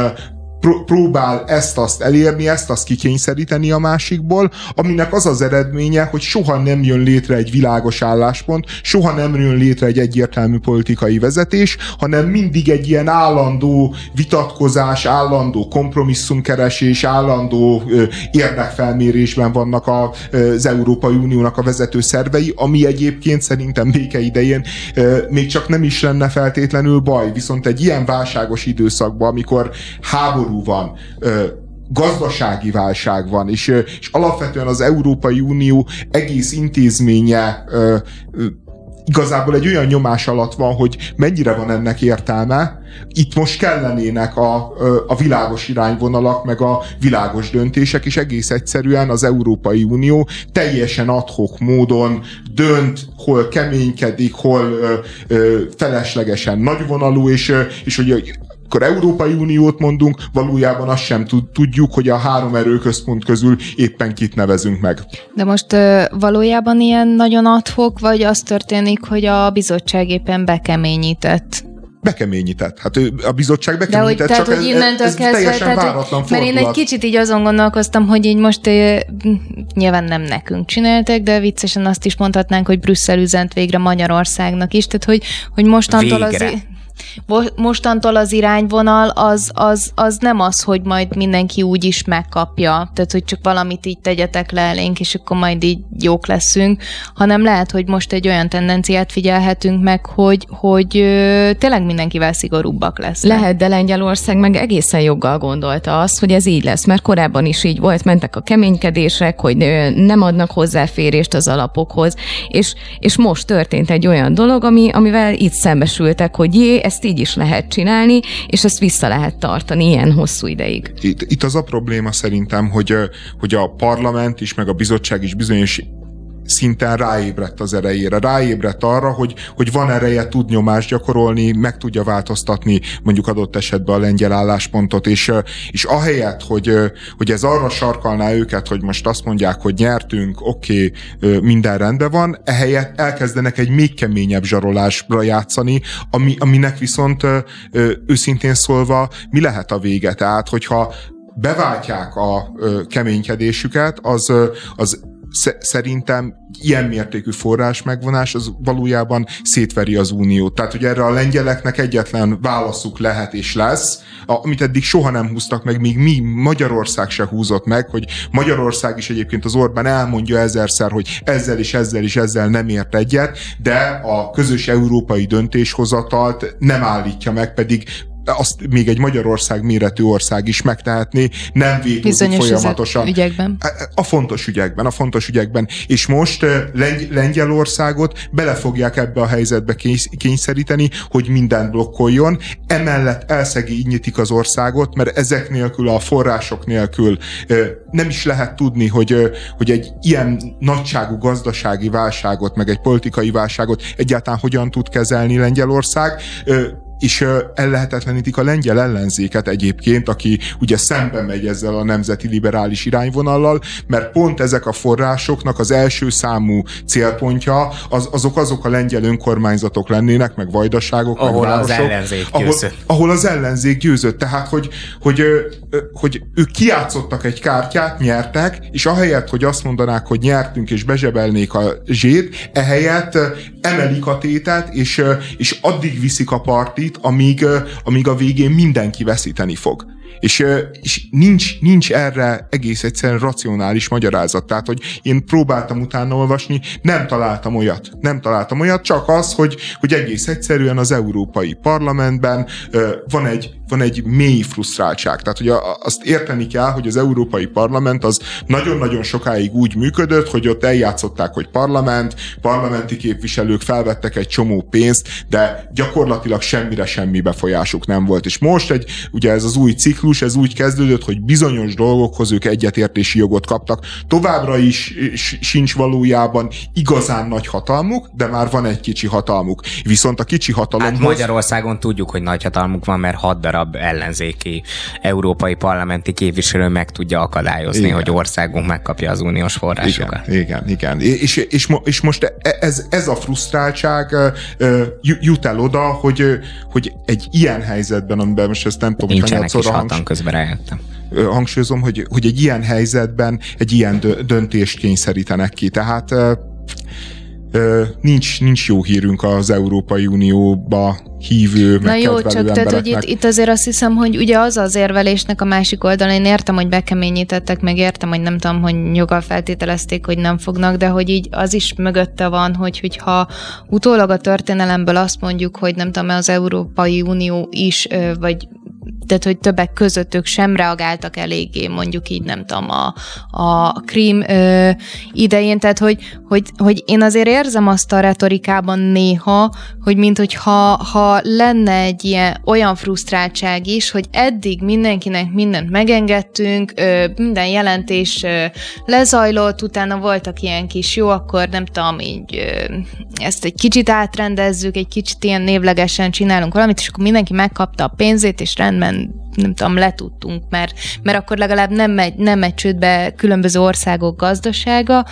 próbál ezt-azt elérni, ezt-azt kikényszeríteni a másikból, aminek az az eredménye, hogy soha nem jön létre egy világos álláspont, soha nem jön létre egy egyértelmű politikai vezetés, hanem mindig egy ilyen állandó vitatkozás, állandó kompromisszumkeresés, állandó érdekfelmérésben vannak a, az Európai Uniónak a vezető szervei, ami egyébként szerintem béke idején még csak nem is lenne feltétlenül baj, viszont egy ilyen válságos időszakban, amikor háború háború van, gazdasági válság van, és, és alapvetően az Európai Unió egész intézménye igazából egy olyan nyomás alatt van, hogy mennyire van ennek értelme. Itt most kellenének a, a világos irányvonalak, meg a világos döntések, és egész egyszerűen az Európai Unió teljesen adhok módon dönt, hol keménykedik, hol ö, ö, feleslegesen nagyvonalú, és, és hogy akkor Európai Uniót mondunk, valójában azt sem tudjuk, hogy a három erőközpont közül éppen kit nevezünk meg. De most valójában ilyen nagyon adhok, vagy az történik, hogy a bizottság éppen bekeményített? bekeményített. Hát ő, a bizottság bekeményített, De hogy, tehát, hogy innentől ez, ez kezdve, teljesen tehát, váratlan Mert én egy kicsit így azon gondolkoztam, hogy így most eh, nyilván nem nekünk csináltak, de viccesen azt is mondhatnánk, hogy Brüsszel üzent végre Magyarországnak is, tehát hogy, hogy mostantól végre. azért mostantól az irányvonal az, az, az nem az, hogy majd mindenki úgy is megkapja, tehát hogy csak valamit így tegyetek le elénk, és akkor majd így jók leszünk, hanem lehet, hogy most egy olyan tendenciát figyelhetünk meg, hogy, hogy tényleg mindenkivel szigorúbbak lesz. Lehet, de Lengyelország meg egészen joggal gondolta azt, hogy ez így lesz, mert korábban is így volt, mentek a keménykedések, hogy nem adnak hozzáférést az alapokhoz, és, és most történt egy olyan dolog, ami, amivel itt szembesültek, hogy jé, ezt így is lehet csinálni, és ezt vissza lehet tartani ilyen hosszú ideig. Itt, itt az a probléma szerintem, hogy, hogy a parlament is, meg a bizottság is bizonyos szinten ráébredt az erejére, ráébredt arra, hogy, hogy van ereje, tud nyomást gyakorolni, meg tudja változtatni mondjuk adott esetben a lengyel álláspontot, és, és ahelyett, hogy, hogy ez arra sarkalná őket, hogy most azt mondják, hogy nyertünk, oké, okay, minden rendben van, ehelyett elkezdenek egy még keményebb zsarolásra játszani, ami, aminek viszont őszintén szólva mi lehet a vége? Tehát, hogyha beváltják a keménykedésüket, az, az szerintem ilyen mértékű forrás megvonás az valójában szétveri az uniót. Tehát, hogy erre a lengyeleknek egyetlen válaszuk lehet és lesz, amit eddig soha nem húztak meg, míg mi Magyarország se húzott meg, hogy Magyarország is egyébként az Orbán elmondja ezerszer, hogy ezzel és ezzel és ezzel nem ért egyet, de a közös európai döntéshozatalt nem állítja meg, pedig azt még egy Magyarország méretű ország is megtehetné, nem vétózik folyamatosan. ügyekben. A fontos ügyekben, a fontos ügyekben. És most Lengy- Lengyelországot bele fogják ebbe a helyzetbe kényszeríteni, hogy mindent blokkoljon. Emellett elszegényítik az országot, mert ezek nélkül, a források nélkül nem is lehet tudni, hogy, hogy egy ilyen nagyságú gazdasági válságot, meg egy politikai válságot egyáltalán hogyan tud kezelni Lengyelország és ellehetetlenítik a lengyel ellenzéket egyébként, aki ugye szembe megy ezzel a nemzeti liberális irányvonallal, mert pont ezek a forrásoknak az első számú célpontja az, azok azok a lengyel önkormányzatok lennének, meg vajdaságok, ahol meg városok, az ellenzék győzött. Ahol, ahol az ellenzék győzött. Tehát, hogy, hogy, hogy ők kiátszottak egy kártyát, nyertek, és ahelyett, hogy azt mondanák, hogy nyertünk és bezsebelnék a zsét, ehelyett emelik a tétet, és, és addig viszik a partit, valamit, amíg, amíg a végén mindenki veszíteni fog. És, és nincs, nincs erre egész egyszerűen racionális magyarázat. Tehát, hogy én próbáltam utána olvasni, nem találtam olyat. Nem találtam olyat, csak az, hogy, hogy egész egyszerűen az Európai Parlamentben van egy, van egy mély frusztráltság. Tehát, hogy azt érteni kell, hogy az Európai Parlament az nagyon-nagyon sokáig úgy működött, hogy ott eljátszották, hogy parlament, parlamenti képviselők felvettek egy csomó pénzt, de gyakorlatilag semmire semmi befolyásuk nem volt. És most egy, ugye ez az új ciklus, ciklus ez úgy kezdődött, hogy bizonyos dolgokhoz ők egyetértési jogot kaptak. Továbbra is sincs valójában igazán nagy hatalmuk, de már van egy kicsi hatalmuk. Viszont a kicsi hatalom. Hát Magyarországon tudjuk, hogy nagy hatalmuk van, mert hat darab ellenzéki európai parlamenti képviselő meg tudja akadályozni, igen. hogy országunk megkapja az uniós forrásokat. Igen, igen. igen. És, és, és most e- ez, ez a frusztráltság jut el oda, hogy, hogy egy ilyen helyzetben, amiben most ezt nem tudom, Nincsenek is hatalom közben rájöttem hangsúlyozom, hogy, hogy egy ilyen helyzetben egy ilyen döntést kényszerítenek ki. Tehát nincs, nincs jó hírünk az Európai Unióba hívő, Na jó, csak tehát, hogy itt, itt azért azt hiszem, hogy ugye az az érvelésnek a másik oldalon, én értem, hogy bekeményítettek, meg értem, hogy nem tudom, hogy nyugal feltételezték, hogy nem fognak, de hogy így az is mögötte van, hogy hogyha utólag a történelemből azt mondjuk, hogy nem tudom, az Európai Unió is, vagy tehát hogy többek között ők sem reagáltak eléggé, mondjuk így nem tudom, a, a krím ö, idején, tehát hogy, hogy, hogy én azért érzem azt a retorikában néha, hogy mint hogyha ha lenne egy ilyen olyan frusztráltság is, hogy eddig mindenkinek mindent megengedtünk, ö, minden jelentés ö, lezajlott, utána voltak ilyen kis jó, akkor nem tudom, így ö, ezt egy kicsit átrendezzük, egy kicsit ilyen névlegesen csinálunk valamit, és akkor mindenki megkapta a pénzét, és rendben nem tudom, letudtunk, mert, mert akkor legalább nem megy, nem megy csődbe különböző országok gazdasága,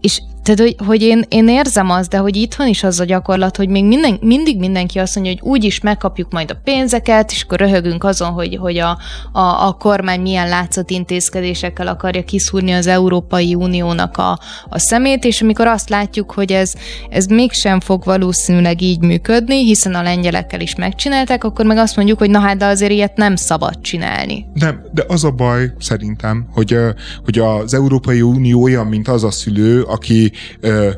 és tehát, hogy, hogy én, én érzem azt, de hogy itthon is az a gyakorlat, hogy még minden, mindig mindenki azt mondja, hogy úgy is megkapjuk majd a pénzeket, és akkor röhögünk azon, hogy, hogy a, a, a kormány milyen látszat intézkedésekkel akarja kiszúrni az Európai Uniónak a, a szemét, és amikor azt látjuk, hogy ez, ez mégsem fog valószínűleg így működni, hiszen a lengyelekkel is megcsinálták, akkor meg azt mondjuk, hogy na hát, de azért ilyet nem szabad csinálni. Nem, de az a baj szerintem, hogy, hogy az Európai Unió olyan, mint az a szülő, aki ö,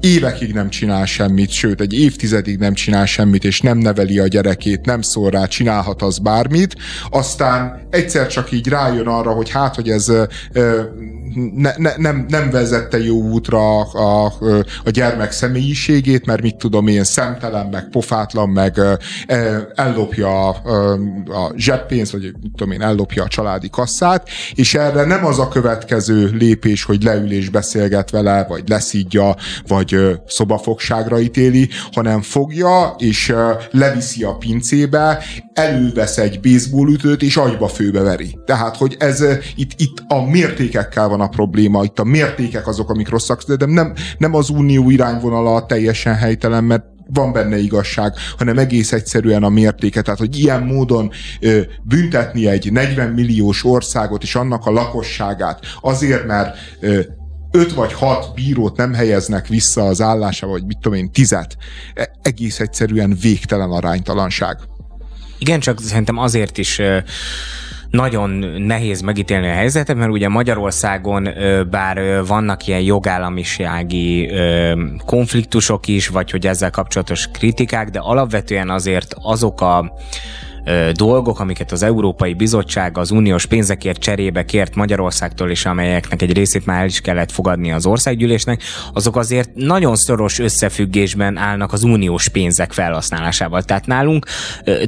évekig nem csinál semmit, sőt, egy évtizedig nem csinál semmit, és nem neveli a gyerekét, nem szól rá, csinálhat az bármit, aztán egyszer csak így rájön arra, hogy hát, hogy ez ne, ne, nem, nem vezette jó útra a, a, a gyermek személyiségét, mert mit tudom én, szemtelen, meg pofátlan, meg ellopja a, a zseppénzt, vagy mit tudom én, ellopja a családi kasszát, és erre nem az a következő lépés, hogy leül és beszélget vele, vagy leszídja, vagy szobafogságra ítéli, hanem fogja, és leviszi a pincébe, elővesz egy baseballütőt, és agyba főbe veri. Tehát, hogy ez itt, itt a mértékekkel van a probléma, itt a mértékek azok, amik rosszak, de nem, nem az unió irányvonala teljesen helytelen, mert van benne igazság, hanem egész egyszerűen a mértéke. Tehát, hogy ilyen módon ö, büntetni egy 40 milliós országot és annak a lakosságát azért, mert ö, öt vagy hat bírót nem helyeznek vissza az állásába, vagy mit tudom én, tizet, e, egész egyszerűen végtelen aránytalanság. Igen, csak szerintem azért is nagyon nehéz megítélni a helyzetet, mert ugye Magyarországon bár vannak ilyen jogállamisági konfliktusok is, vagy hogy ezzel kapcsolatos kritikák, de alapvetően azért azok a dolgok, amiket az Európai Bizottság az uniós pénzekért cserébe kért Magyarországtól, és amelyeknek egy részét már el is kellett fogadni az országgyűlésnek, azok azért nagyon szoros összefüggésben állnak az uniós pénzek felhasználásával. Tehát nálunk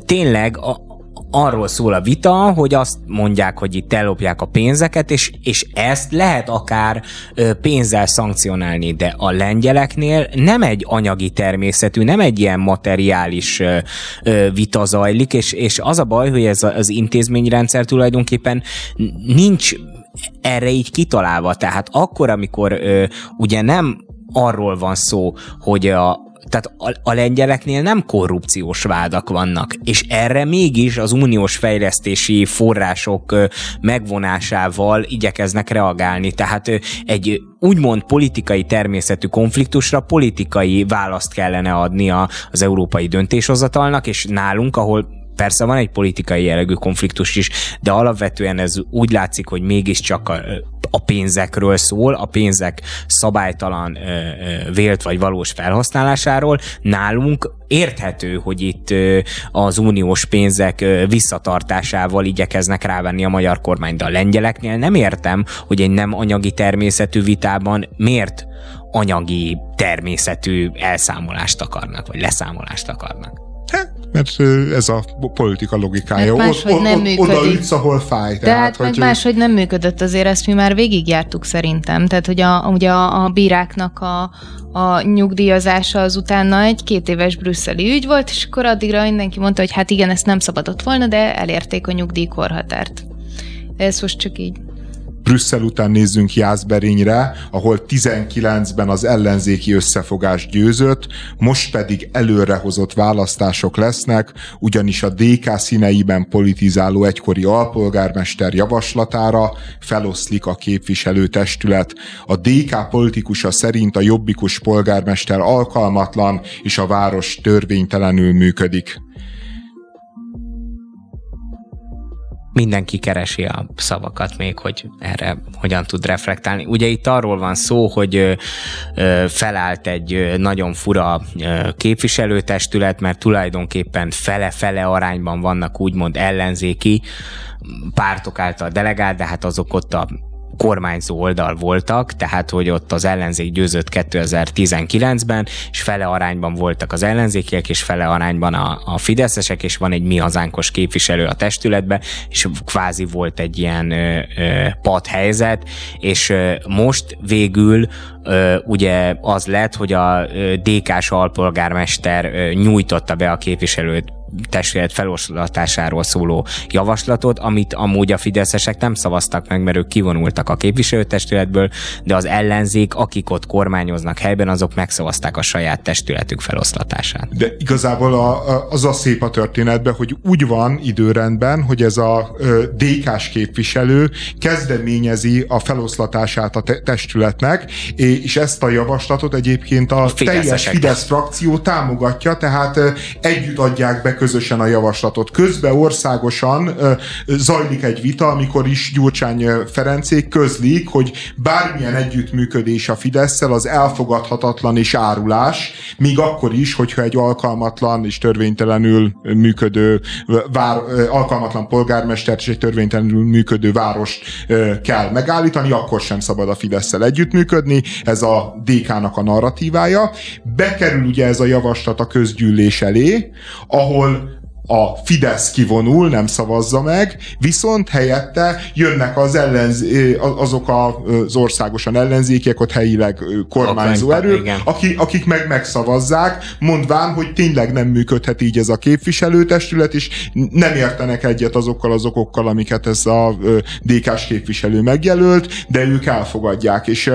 tényleg a, arról szól a vita, hogy azt mondják, hogy itt ellopják a pénzeket, és, és ezt lehet akár pénzzel szankcionálni, de a lengyeleknél nem egy anyagi természetű, nem egy ilyen materiális ö, ö, vita zajlik, és, és az a baj, hogy ez az intézményrendszer tulajdonképpen nincs erre így kitalálva. Tehát akkor, amikor ugye nem arról van szó, hogy a, tehát a, a lengyeleknél nem korrupciós vádak vannak, és erre mégis az uniós fejlesztési források megvonásával igyekeznek reagálni. Tehát egy úgymond politikai természetű konfliktusra politikai választ kellene adni az európai döntéshozatalnak, és nálunk, ahol Persze van egy politikai jellegű konfliktus is, de alapvetően ez úgy látszik, hogy mégiscsak a, a pénzekről szól, a pénzek szabálytalan vélt vagy valós felhasználásáról. Nálunk érthető, hogy itt az uniós pénzek visszatartásával igyekeznek rávenni a magyar kormány, de a lengyeleknél nem értem, hogy egy nem anyagi természetű vitában miért anyagi természetű elszámolást akarnak, vagy leszámolást akarnak mert ez a politika logikája. Mert máshogy ott, nem ott, működik. Oda ütsz, ahol fáj. De tehát, hát hogy... máshogy nem működött azért, ezt mi már végigjártuk szerintem. Tehát, hogy a, ugye a, a bíráknak a, a nyugdíjazása az utána egy két éves brüsszeli ügy volt, és akkor addigra mindenki mondta, hogy hát igen, ezt nem szabadott volna, de elérték a nyugdíjkorhatárt. Ez most csak így Brüsszel után nézzünk Jászberényre, ahol 19-ben az ellenzéki összefogás győzött, most pedig előrehozott választások lesznek, ugyanis a DK színeiben politizáló egykori alpolgármester javaslatára feloszlik a képviselőtestület. A DK politikusa szerint a jobbikus polgármester alkalmatlan, és a város törvénytelenül működik. Mindenki keresi a szavakat még, hogy erre hogyan tud reflektálni. Ugye itt arról van szó, hogy felállt egy nagyon fura képviselőtestület, mert tulajdonképpen fele-fele arányban vannak úgymond ellenzéki pártok által delegált, de hát azok ott a kormányzó oldal voltak, tehát hogy ott az ellenzék győzött 2019-ben, és fele arányban voltak az ellenzékiek, és fele arányban a, a fideszesek, és van egy mi hazánkos képviselő a testületbe, és kvázi volt egy ilyen ö, ö, pad helyzet, és ö, most végül ugye az lett, hogy a DK-s alpolgármester nyújtotta be a képviselőt testület feloszlatásáról szóló javaslatot, amit amúgy a fideszesek nem szavaztak meg, mert ők kivonultak a képviselőtestületből, de az ellenzék, akik ott kormányoznak helyben, azok megszavazták a saját testületük feloszlatását. De igazából a, az a szép a történetben, hogy úgy van időrendben, hogy ez a DK-s képviselő kezdeményezi a feloszlatását a te- testületnek, és ezt a javaslatot egyébként a teljes Fidesz frakció támogatja, tehát együtt adják be közösen a javaslatot. Közben országosan zajlik egy vita, amikor is Gyurcsány Ferencék közlik, hogy bármilyen együttműködés a fidesz az elfogadhatatlan és árulás, még akkor is, hogyha egy alkalmatlan és törvénytelenül működő vár, alkalmatlan polgármester és egy törvénytelenül működő várost kell megállítani, akkor sem szabad a fidesz együttműködni. Ez a DK-nak a narratívája. Bekerül ugye ez a javaslat a közgyűlés elé, ahol a Fidesz kivonul, nem szavazza meg, viszont helyette jönnek az ellenz, azok az országosan ellenzékek, ott helyileg kormányzó erők, akik, akik meg megszavazzák, mondván, hogy tényleg nem működhet így ez a képviselőtestület, és nem értenek egyet azokkal az okokkal, amiket ez a DK-s képviselő megjelölt, de ők elfogadják, és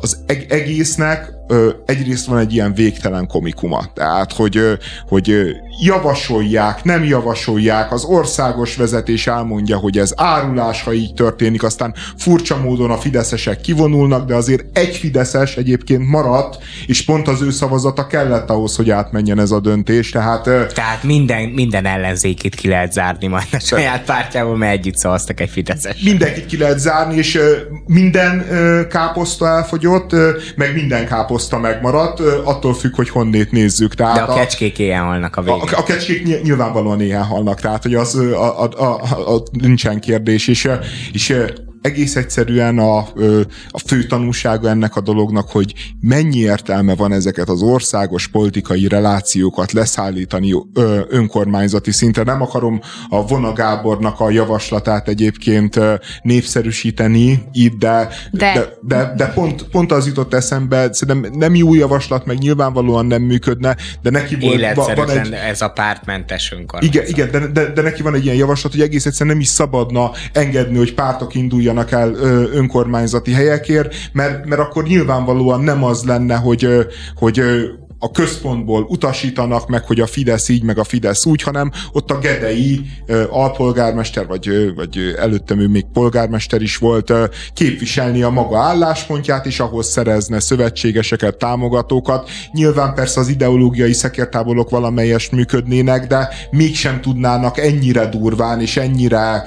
az egésznek egyrészt van egy ilyen végtelen komikuma, tehát hogy, hogy javasolják, nem javasolják, az országos vezetés elmondja, hogy ez árulás, ha így történik, aztán furcsa módon a fideszesek kivonulnak, de azért egy fideszes egyébként maradt, és pont az ő szavazata kellett ahhoz, hogy átmenjen ez a döntés, tehát... Tehát minden, minden ellenzékit ki lehet zárni majd a saját pártjából, mert együtt szavaztak egy fideszes. Mindenkit ki lehet zárni, és minden káposzta elfogyott, meg minden káposzta megmaradt, attól függ, hogy honnét nézzük. Tehát de a, a kecskék ilyen halnak a végén. A, a kecskék nyilvánvalóan ilyen halnak, tehát hogy az a, a, a, a, nincsen kérdés, és, és egész egyszerűen a, a fő tanulsága ennek a dolognak, hogy mennyi értelme van ezeket az országos politikai relációkat leszállítani önkormányzati szintre. Nem akarom a Vona Gábornak a javaslatát egyébként népszerűsíteni itt, de, de. de, de, de pont, pont az jutott eszembe, szerintem nem jó javaslat, meg nyilvánvalóan nem működne, de neki volt, van egy... ez a pártmentes önkormányzat. Igen, igen de, de, de neki van egy ilyen javaslat, hogy egész egyszerűen nem is szabadna engedni, hogy pártok induljanak induljanak el önkormányzati helyekért, mert, mert akkor nyilvánvalóan nem az lenne, hogy, hogy a központból utasítanak meg, hogy a Fidesz így, meg a Fidesz úgy, hanem ott a Gedei alpolgármester, vagy, vagy előttem ő még polgármester is volt, képviselni a maga álláspontját, és ahhoz szerezne szövetségeseket, támogatókat. Nyilván persze az ideológiai szekértávolok valamelyest működnének, de mégsem tudnának ennyire durván és ennyire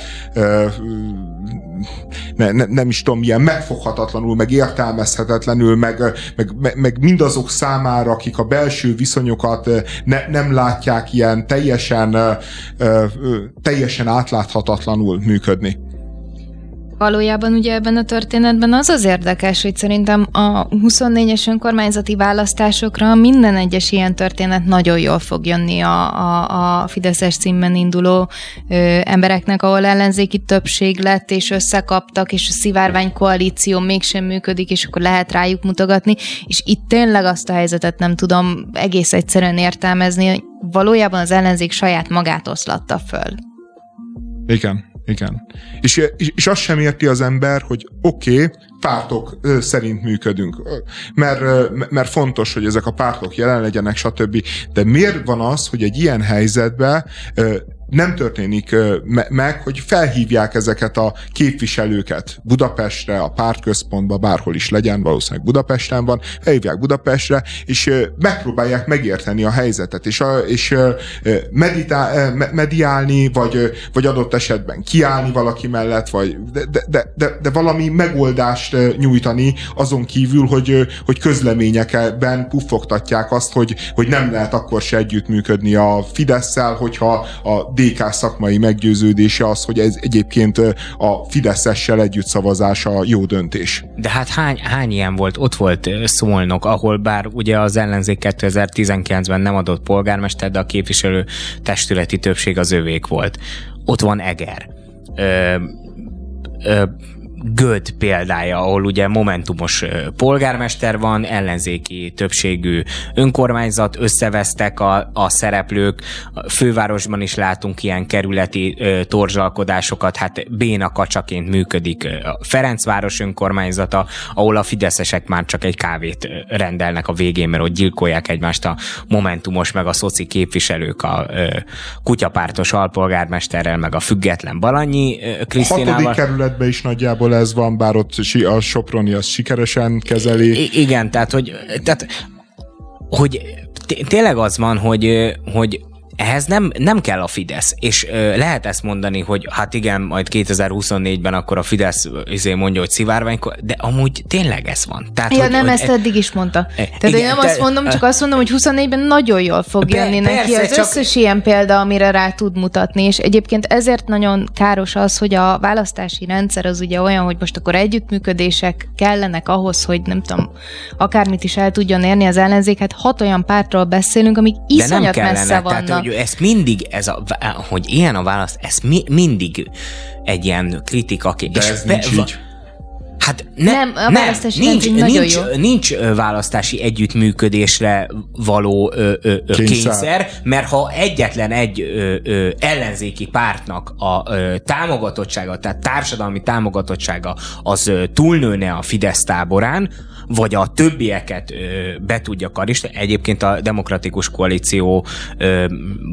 ne, ne, nem is tudom, milyen megfoghatatlanul, meg értelmezhetetlenül, meg, meg, meg, meg mindazok számára, akik a belső viszonyokat ne, nem látják ilyen teljesen, teljesen átláthatatlanul működni. Valójában ugye ebben a történetben az az érdekes, hogy szerintem a 24-es önkormányzati választásokra minden egyes ilyen történet nagyon jól fog jönni a, a, a Fideszes címben induló ö, embereknek, ahol ellenzéki többség lett, és összekaptak, és a szivárvány koalíció mégsem működik, és akkor lehet rájuk mutogatni, és itt tényleg azt a helyzetet nem tudom egész egyszerűen értelmezni, hogy valójában az ellenzék saját magát oszlatta föl. Igen. Igen. És, és, és azt sem érti az ember, hogy oké, okay, pártok szerint működünk, mert, mert fontos, hogy ezek a pártok jelen legyenek, stb. De miért van az, hogy egy ilyen helyzetben nem történik meg, hogy felhívják ezeket a képviselőket Budapestre, a pártközpontba, bárhol is legyen, valószínűleg Budapesten van, felhívják Budapestre, és megpróbálják megérteni a helyzetet, és, a, és meditál, mediálni, vagy, vagy adott esetben kiállni valaki mellett, vagy de, de, de, de, valami megoldást nyújtani azon kívül, hogy, hogy közleményekben puffogtatják azt, hogy, hogy nem lehet akkor se együttműködni a Fidesz-szel, hogyha a DK szakmai meggyőződése az, hogy ez egyébként a Fideszessel együtt szavazása jó döntés. De hát hány, hány ilyen volt? Ott volt Szolnok, ahol bár ugye az ellenzék 2019-ben nem adott polgármester, de a képviselő testületi többség az övék volt. Ott van Eger. Ö, ö, Göd példája, ahol ugye momentumos polgármester van, ellenzéki többségű önkormányzat, összevesztek a, a szereplők, a fővárosban is látunk ilyen kerületi ö, torzsalkodásokat, hát béna kacsaként működik a Ferencváros önkormányzata, ahol a fideszesek már csak egy kávét rendelnek a végén, mert ott gyilkolják egymást a momentumos meg a szoci képviselők a ö, kutyapártos alpolgármesterrel, meg a független Balanyi Krisztinával. Hatodik kerületben is nagyjából ez van, bár ott a Soproni az sikeresen kezeli. I- igen, tehát hogy, tehát, hogy tényleg az van, hogy, hogy ehhez nem, nem kell a Fidesz, és ö, lehet ezt mondani, hogy hát igen, majd 2024-ben akkor a Fidesz izé mondja, hogy szivárvány, de amúgy tényleg ez van. Tehát, ja, hogy, nem, hogy, ezt e, eddig is mondta. E, Tehát igen, én nem te, azt mondom, csak azt mondom, hogy 24-ben nagyon jól fog be, jönni neki az csak... összes ilyen példa, amire rá tud mutatni, és egyébként ezért nagyon káros az, hogy a választási rendszer az ugye olyan, hogy most akkor együttműködések kellenek ahhoz, hogy nem tudom, akármit is el tudjon érni az ellenzék, hát hat olyan pártról beszélünk, amik iszonyat messze vannak. Tehát, hogy ezt mindig, ez a, hogy ilyen a választ, ez mi, mindig egy ilyen kritika. De és ez be, nincs így. Hát ne, nem, a nem, nincs, nincs, jó. nincs választási együttműködésre való ö, ö, ö, kényszer. kényszer, mert ha egyetlen egy ö, ö, ellenzéki pártnak a ö, támogatottsága, tehát társadalmi támogatottsága az ö, túlnőne a Fidesz táborán, vagy a többieket ö, be tudja karistani. Egyébként a demokratikus koalíció ö,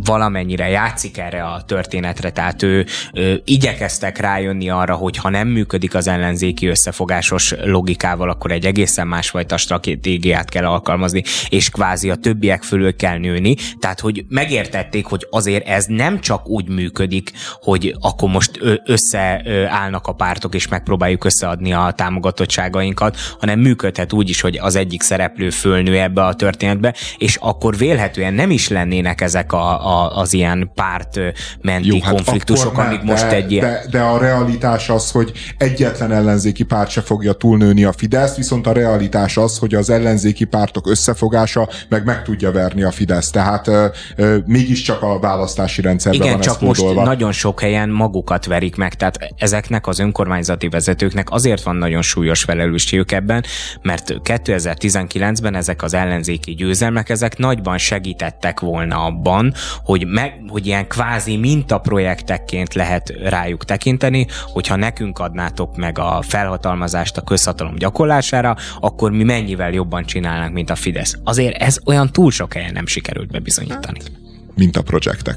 valamennyire játszik erre a történetre, tehát ő ö, igyekeztek rájönni arra, hogy ha nem működik az ellenzéki összefogásos logikával, akkor egy egészen másfajta stratégiát kell alkalmazni, és kvázi a többiek fölül kell nőni. Tehát, hogy megértették, hogy azért ez nem csak úgy működik, hogy akkor most összeállnak a pártok, és megpróbáljuk összeadni a támogatottságainkat, hanem működhet lehet úgy is, hogy az egyik szereplő fölnő ebbe a történetbe, és akkor vélhetően nem is lennének ezek a, a, az ilyen párt menti Jó, hát konfliktusok, amik most egy ilyen... De, de a realitás az, hogy egyetlen ellenzéki párt se fogja túlnőni a Fidesz, viszont a realitás az, hogy az ellenzéki pártok összefogása meg meg tudja verni a Fidesz. Tehát ö, ö, mégiscsak a választási rendszerben Igen, van csak most nagyon sok helyen magukat verik meg, tehát ezeknek az önkormányzati vezetőknek azért van nagyon súlyos felelősségük ebben, mert mert 2019-ben ezek az ellenzéki győzelmek, ezek nagyban segítettek volna abban, hogy, meg, hogy ilyen kvázi mintaprojektekként lehet rájuk tekinteni, hogyha nekünk adnátok meg a felhatalmazást a közhatalom gyakorlására, akkor mi mennyivel jobban csinálnánk, mint a Fidesz. Azért ez olyan túl sok helyen nem sikerült bebizonyítani. Mint a projektek.